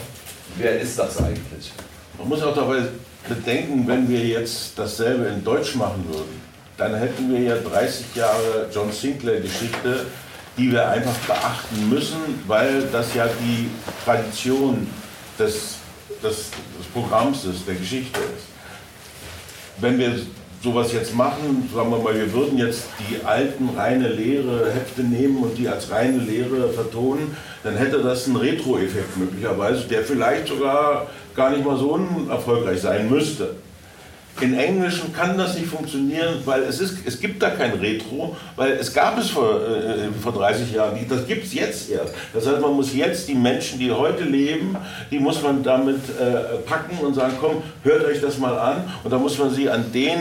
Wer ist das eigentlich? Man muss auch dabei bedenken, wenn wir jetzt dasselbe in Deutsch machen würden, dann hätten wir ja 30 Jahre John Sinclair-Geschichte, die wir einfach beachten müssen, weil das ja die Tradition des, des, des Programms ist, der Geschichte ist. Wenn wir sowas jetzt machen, sagen wir mal, wir würden jetzt die alten reine leere Hefte nehmen und die als reine Lehre vertonen, dann hätte das einen Retro-Effekt möglicherweise, der vielleicht sogar gar nicht mal so erfolgreich sein müsste. In Englischen kann das nicht funktionieren, weil es, ist, es gibt da kein Retro, weil es gab es vor, äh, vor 30 Jahren nicht. Das gibt es jetzt erst. Das heißt, man muss jetzt die Menschen, die heute leben, die muss man damit äh, packen und sagen, komm, hört euch das mal an. Und da muss man sie an den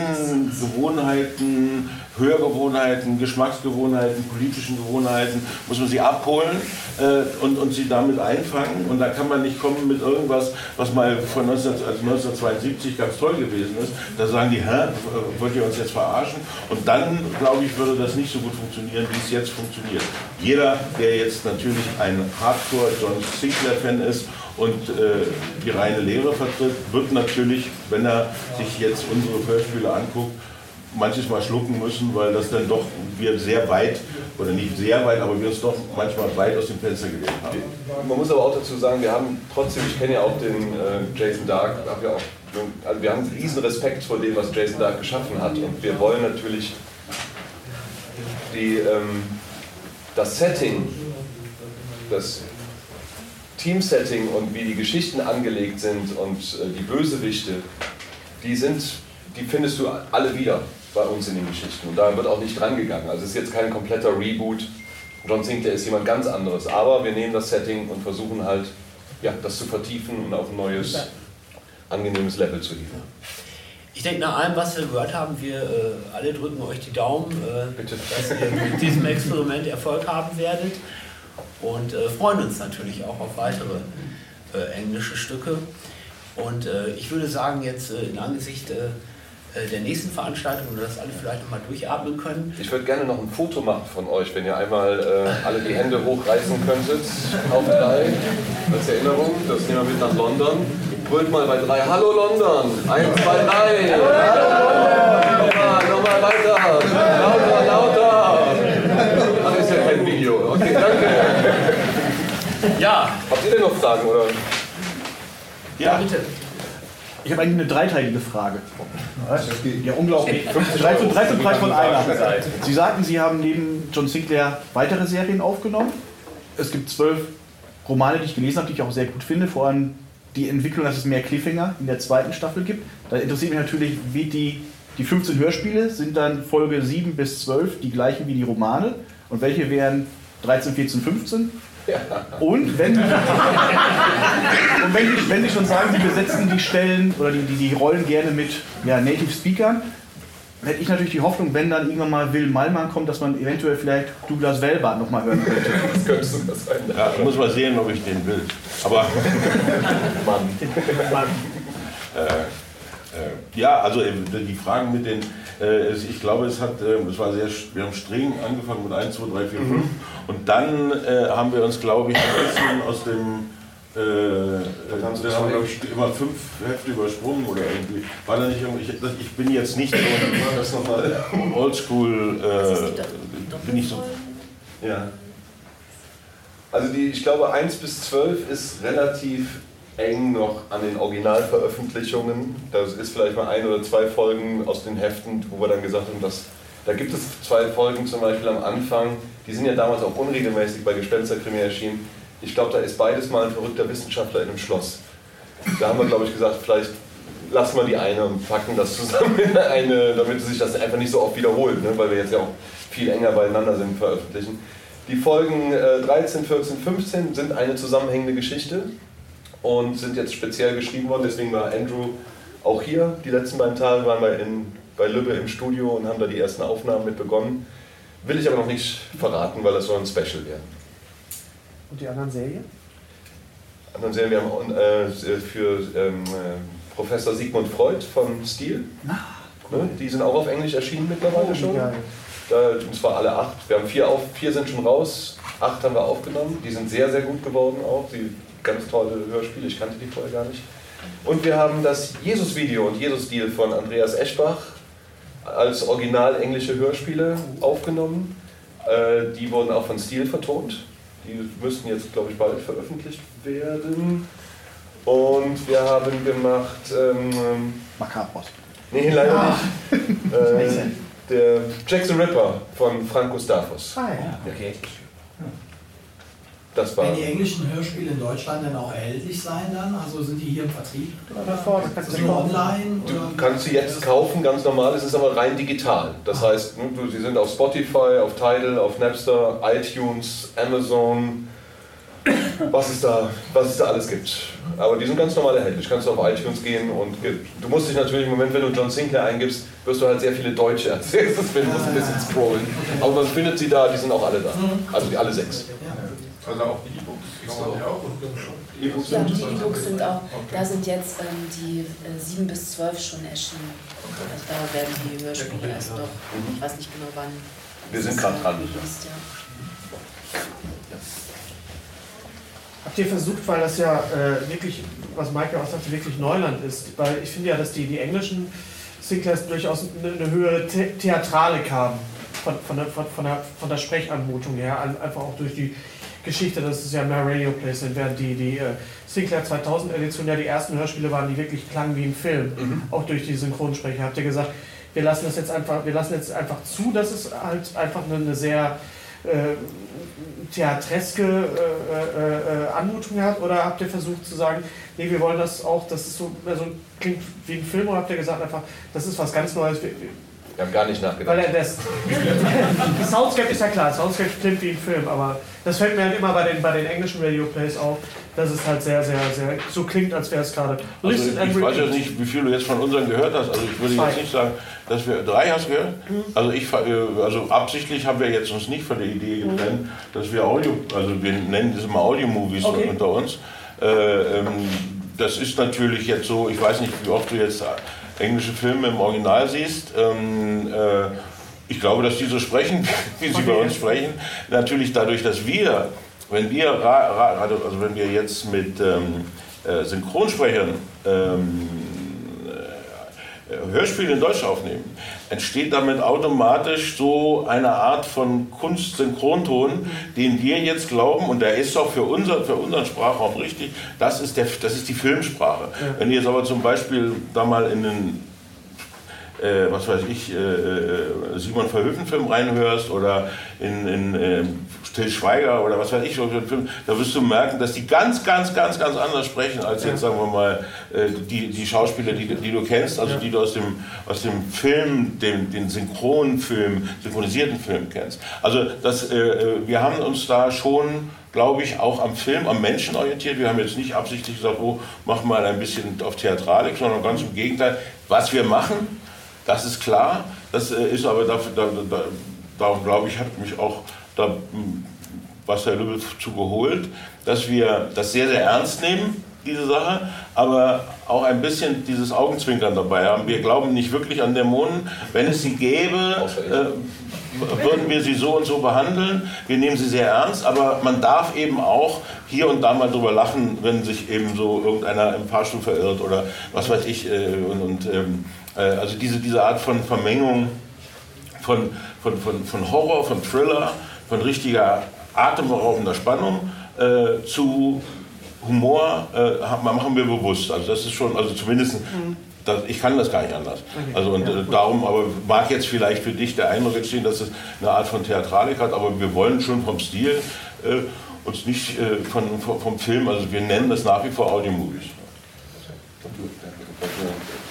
Gewohnheiten Hörgewohnheiten, Geschmacksgewohnheiten, politischen Gewohnheiten, muss man sie abholen äh, und, und sie damit einfangen. Und da kann man nicht kommen mit irgendwas, was mal von 19, also 1972 ganz toll gewesen ist. Da sagen die, hä, wollt ihr uns jetzt verarschen? Und dann, glaube ich, würde das nicht so gut funktionieren, wie es jetzt funktioniert. Jeder, der jetzt natürlich ein Hardcore-John Sinclair-Fan ist und äh, die reine Lehre vertritt, wird natürlich, wenn er sich jetzt unsere Hörspiele anguckt, manches Mal schlucken müssen, weil das dann doch wir sehr weit, oder nicht sehr weit, aber wir uns doch manchmal weit aus dem Fenster gelegt haben. Man muss aber auch dazu sagen, wir haben trotzdem, ich kenne ja auch den äh, Jason Dark, hab ja auch, also wir haben riesen Respekt vor dem, was Jason Dark geschaffen hat und wir wollen natürlich die, ähm, das Setting, das Team-Setting und wie die Geschichten angelegt sind und äh, die Bösewichte, die sind, die findest du alle wieder bei uns in den Geschichten. Und da wird auch nicht dran gegangen. Also es ist jetzt kein kompletter Reboot. John Sinclair ist jemand ganz anderes. Aber wir nehmen das Setting und versuchen halt, ja, das zu vertiefen und auf ein neues, angenehmes Level zu hieven. Ich denke, nach allem, was wir gehört haben, wir äh, alle drücken euch die Daumen, äh, dass ihr mit diesem Experiment Erfolg haben werdet und äh, freuen uns natürlich auch auf weitere äh, englische Stücke. Und äh, ich würde sagen, jetzt äh, in Angesicht der nächsten Veranstaltung oder dass alle vielleicht nochmal durchatmen können. Ich würde gerne noch ein Foto machen von euch, wenn ihr einmal äh, alle die Hände hochreißen könntet auf drei. Als Erinnerung, das nehmen wir mit nach London. Brüllt mal bei drei, Hallo London! Eins, zwei, drei! Hallo Nochmal, nochmal weiter! Lauter, lauter! Ach, ist ja kein Video. Okay, danke. Ja. Habt ihr denn noch Fragen, oder? Ja, bitte. Ich habe eigentlich eine dreiteilige Frage. Ja, unglaublich. 13, 13 Preis von einer. Sie sagten, Sie haben neben John Sinclair weitere Serien aufgenommen. Es gibt zwölf Romane, die ich gelesen habe, die ich auch sehr gut finde. Vor allem die Entwicklung, dass es mehr Cliffhanger in der zweiten Staffel gibt. Da interessiert mich natürlich, wie die, die 15 Hörspiele sind dann Folge 7 bis 12 die gleichen wie die Romane. Und welche wären 13, 14, 15? Und wenn, und wenn, die, wenn Sie schon sagen, Sie besetzen die Stellen oder die, die, die Rollen gerne mit ja, Native Speakern, hätte ich natürlich die Hoffnung, wenn dann irgendwann mal Will Malmann kommt, dass man eventuell vielleicht Douglas Welbart nochmal hören könnte. Das könnte sogar sein. Ja, ich muss mal sehen, ob ich den will. Aber. Mann. Mann. Äh, ja, also äh, die Fragen mit den, äh, ich glaube, es hat, äh, es war sehr, wir haben streng angefangen mit 1, 2, 3, 4, 5 und dann äh, haben wir uns, glaube ich, ein bisschen aus dem äh, dann haben sie haben, glaube ich, immer fünf Hefte übersprungen oder irgendwie. War da nicht irgendwie, ich, ich bin jetzt nicht so das nochmal oldschool, äh, bin ich so. Ja. Also die, ich glaube 1 bis 12 ist relativ eng noch an den Originalveröffentlichungen. Das ist vielleicht mal ein oder zwei Folgen aus den Heften, wo wir dann gesagt haben, dass da gibt es zwei Folgen zum Beispiel am Anfang, die sind ja damals auch unregelmäßig bei Gespensterkrimi erschienen. Ich glaube, da ist beides mal ein verrückter Wissenschaftler in einem Schloss. Da haben wir, glaube ich, gesagt, vielleicht lassen wir die eine und packen das zusammen in eine, damit sich das einfach nicht so oft wiederholt, ne? weil wir jetzt ja auch viel enger beieinander sind, veröffentlichen. Die Folgen äh, 13, 14, 15 sind eine zusammenhängende Geschichte und sind jetzt speziell geschrieben worden. Deswegen war Andrew auch hier. Die letzten beiden Tage waren wir in, bei Lübbe im Studio und haben da die ersten Aufnahmen mit begonnen. Will ich aber noch nicht verraten, weil das soll ein Special werden. Und die anderen Serien? Anderen Serien, wir haben äh, für ähm, äh, Professor Sigmund Freud von Steel. Ne? Die sind auch auf Englisch erschienen mittlerweile Oh, schon. geil. Da, und zwar alle acht. Wir haben vier, auf, vier sind schon raus, acht haben wir aufgenommen. Die sind sehr, sehr gut geworden auch. Die ganz tolle Hörspiele, ich kannte die vorher gar nicht. Und wir haben das Jesus-Video und Jesus-Deal von Andreas Eschbach als original englische Hörspiele aufgenommen. Äh, die wurden auch von Steel vertont. Die müssten jetzt, glaube ich, bald veröffentlicht werden. Und wir haben gemacht. Ähm, Macabros. Nee, leider Ah. nicht. Äh, der Jack the Ripper von Frank Gustavus. Ah ja, okay. Das war. Werden die englischen Hörspiele in Deutschland dann auch erhältlich sein dann? Also sind die hier im Vertrieb? Da vorne kannst du kaufen. online? Du Oder? kannst sie jetzt kaufen, ganz normal, es ist aber rein digital. Das heißt, ne, sie sind auf Spotify, auf Tidal, auf Napster, iTunes, Amazon, was es, da, was es da alles gibt. Aber die sind ganz normal erhältlich. Kannst du auf iTunes gehen und du musst dich natürlich im Moment, wenn du John Sinclair eingibst, wirst du halt sehr viele Deutsche als erstes finden, musst ein bisschen scrollen. Aber man findet sie da, die sind auch alle da. Also die alle sechs. Also auch die E-Books. Kann man die auch? E-Books Ja, sind die E-Books sind auch, da sind jetzt ähm, die äh, 7 bis 12 schon erschienen. Also da werden die Hörspiele erst noch, ich weiß nicht genau wann. Wir sind gerade dran. released, ja. Habt ihr versucht, weil das ja äh, wirklich, was Mike ja auch sagte, wirklich Neuland ist, weil ich finde ja, dass die, die englischen Sinclairs durchaus eine, eine höhere The Theatrale kamen, von, von, der, von, von, der, von der Sprechanmutung her, Ein- einfach auch durch die Geschichte, dass es ja mehr Radio Plays sind, während die, die äh, Sinclair 2000 Edition ja die ersten Hörspiele waren, die wirklich klangen wie ein Film, auch durch die Synchronsprecher. Habt ihr gesagt, wir lassen das jetzt einfach, wir lassen jetzt einfach zu, dass es halt einfach eine, eine sehr äh, theatreske äh, äh, äh, Anmutung hat? Oder habt ihr versucht zu sagen, nee, wir wollen das auch, das ist so, also klingt wie ein Film, oder habt ihr gesagt einfach, das ist was ganz Neues? Wir, wir, haben gar nicht nachgedacht. weil er das, die Soundscape ist ja klar, Soundscape klingt wie ein Film, aber das fällt mir halt immer bei den, bei den englischen Radioplays auf, dass es halt sehr, sehr, sehr so klingt, als wäre es gerade. Also ich weiß jetzt nicht, wie viel du jetzt von unseren gehört hast. Also ich würde Zwei. jetzt nicht sagen, dass wir drei hast gehört. Also ich äh, also absichtlich haben wir jetzt uns nicht von der Idee getrennt, dass wir Audio, also wir nennen das immer Audio-Movies Okay. unter uns. Äh, ähm, das ist natürlich jetzt so, ich weiß nicht, wie oft du jetzt englische Filme im Original siehst. Ähm, äh, ich glaube, dass die so sprechen, wie sie bei uns sprechen. Natürlich dadurch, dass wir, wenn wir, also wenn wir jetzt mit ähm, äh, Synchronsprechern ähm, äh, Hörspiele in Deutsch aufnehmen, entsteht damit automatisch so eine Art von Kunst-Synchronton, den wir jetzt glauben, und der ist auch für, unser, für unseren Sprachraum richtig, das ist, der, das ist die Filmsprache. Wenn ihr jetzt aber zum Beispiel da mal in den äh, was weiß ich, äh, äh, Simon Verhoeven-Film reinhörst oder in, in äh, Till Schweiger oder was weiß ich, da wirst du merken, dass die ganz, ganz, ganz, ganz anders sprechen als jetzt, sagen wir mal, äh, die, die Schauspieler, die, die du kennst, also die du aus dem, aus dem Film, dem, den Synchronfilm, synchronisierten Film kennst. Also das, äh, äh, wir haben uns da schon glaube ich, auch am Film, am Menschen orientiert. Wir haben jetzt nicht absichtlich gesagt, oh, mach mal ein bisschen auf Theatralik, sondern ganz im Gegenteil. Was wir machen, das ist klar. Das ist aber dafür, da, da, darum glaube ich, hat mich auch da hm, was Herr Lübbel zu geholt, dass wir das sehr, sehr ernst nehmen, diese Sache, aber auch ein bisschen dieses Augenzwinkern dabei haben. Wir glauben nicht wirklich an Dämonen. Wenn es sie gäbe, äh, würden wir sie so und so behandeln. Wir nehmen sie sehr ernst, aber man darf eben auch hier und da mal drüber lachen, wenn sich eben so irgendeiner im Fahrstuhl verirrt oder was weiß ich. Äh, und, und ähm, äh, also diese, diese Art von Vermengung von, von, von, von Horror, von Thriller, von richtiger atemberaubender Spannung äh, zu Humor äh, machen wir bewusst. Also das ist schon, also zumindest, mhm. das, ich kann das gar nicht anders. Okay. Also und ja, äh, darum, aber mag jetzt vielleicht für dich der Eindruck entstehen, dass es eine Art von Theatralik hat, aber wir wollen schon vom Stil äh, uns nicht äh, von, vom Film, also wir nennen das nach wie vor Audio-Movies.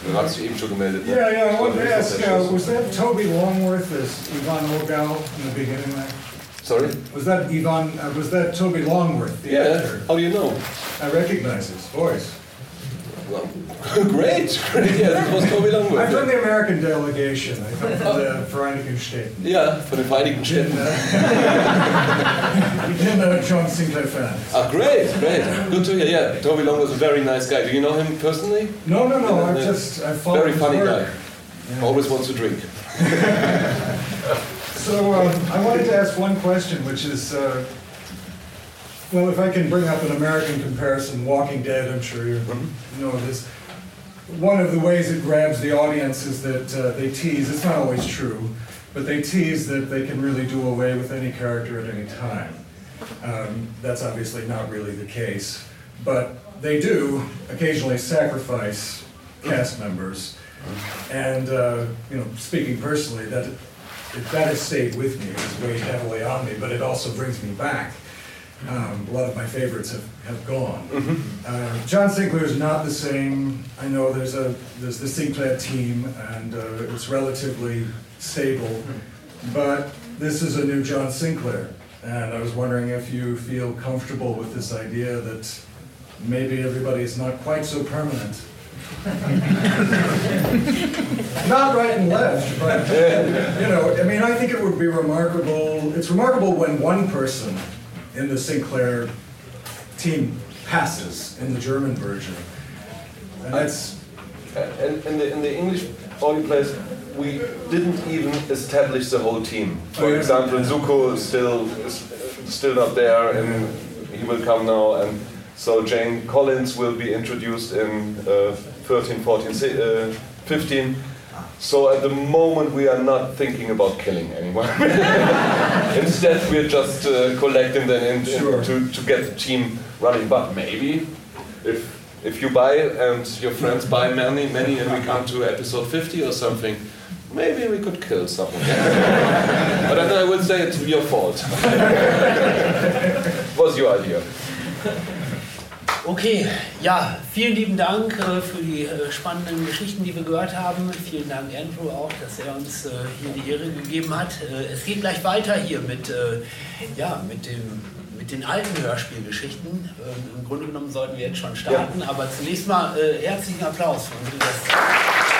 Du hast dich eben schon gemeldet. Ne? Yeah, yeah, I wanted to ask, uh, was that Toby Longworth as Ivan Morgal in the beginning there? Sorry? Was that Yvonne, uh, was that Toby Longworth, the yeah. actor? How do you know? I recognize his voice. Well, great, great. Yeah, this was Toby Longworth. I'm from the American delegation. I come from the Vereinigten Staaten. Yeah, von den Vereinigten Staaten. Ich bin a John Sinclair fan. Ah, great, great. Good to hear. Yeah, Toby Longworth is a very nice guy. Do you know him personally? No, no, no. I just I follow Very funny work. guy. Yeah. Always wants to drink. So um, I wanted to ask one question, which is, uh, well, if I can bring up an American comparison, Walking Dead, I'm sure you know this. One of the ways it grabs the audience is that uh, they tease, it's not always true, but they tease that they can really do away with any character at any time. Um, that's obviously not really the case, but they do occasionally sacrifice cast members. And, uh, you know, speaking personally, that that has stayed with me. It's weighed heavily on me, but it also brings me back. Um, a lot of my favorites have, have gone. Mm-hmm. Uh, John Sinclair is not the same. I know there's a there's the Sinclair team, and uh, it's relatively stable. But this is a new John Sinclair, and I was wondering if you feel comfortable with this idea that maybe everybody is not quite so permanent. Not right and left, but you know, I mean, I think it would be remarkable. It's remarkable when one person in the Sinclair team passes in the German version, and that's. And in the, in the English only place we didn't even establish the whole team. For Oh, yeah. example, Zuko is still is still not there, and he will come now. And so Jane Collins will be introduced in uh, 13, 14, uh, 15. So at the moment we are not thinking about killing anyone. Instead, we're just uh, collecting them in, Sure. to, to get the team running. But maybe if if you buy and your friends buy many, many, and we come to episode 50 or something, maybe we could kill someone. but then I will say it's your fault. Was your idea? Okay, ja, vielen lieben Dank äh, für die äh, spannenden Geschichten, die wir gehört haben. Vielen Dank, Andrew, auch, dass er uns äh, hier die Ehre gegeben hat. Äh, es geht gleich weiter hier mit, äh, ja, mit, dem, mit den alten Hörspielgeschichten. Ähm, Im Grunde genommen sollten wir jetzt schon starten, aber zunächst mal äh, herzlichen Applaus für unsere Gäste.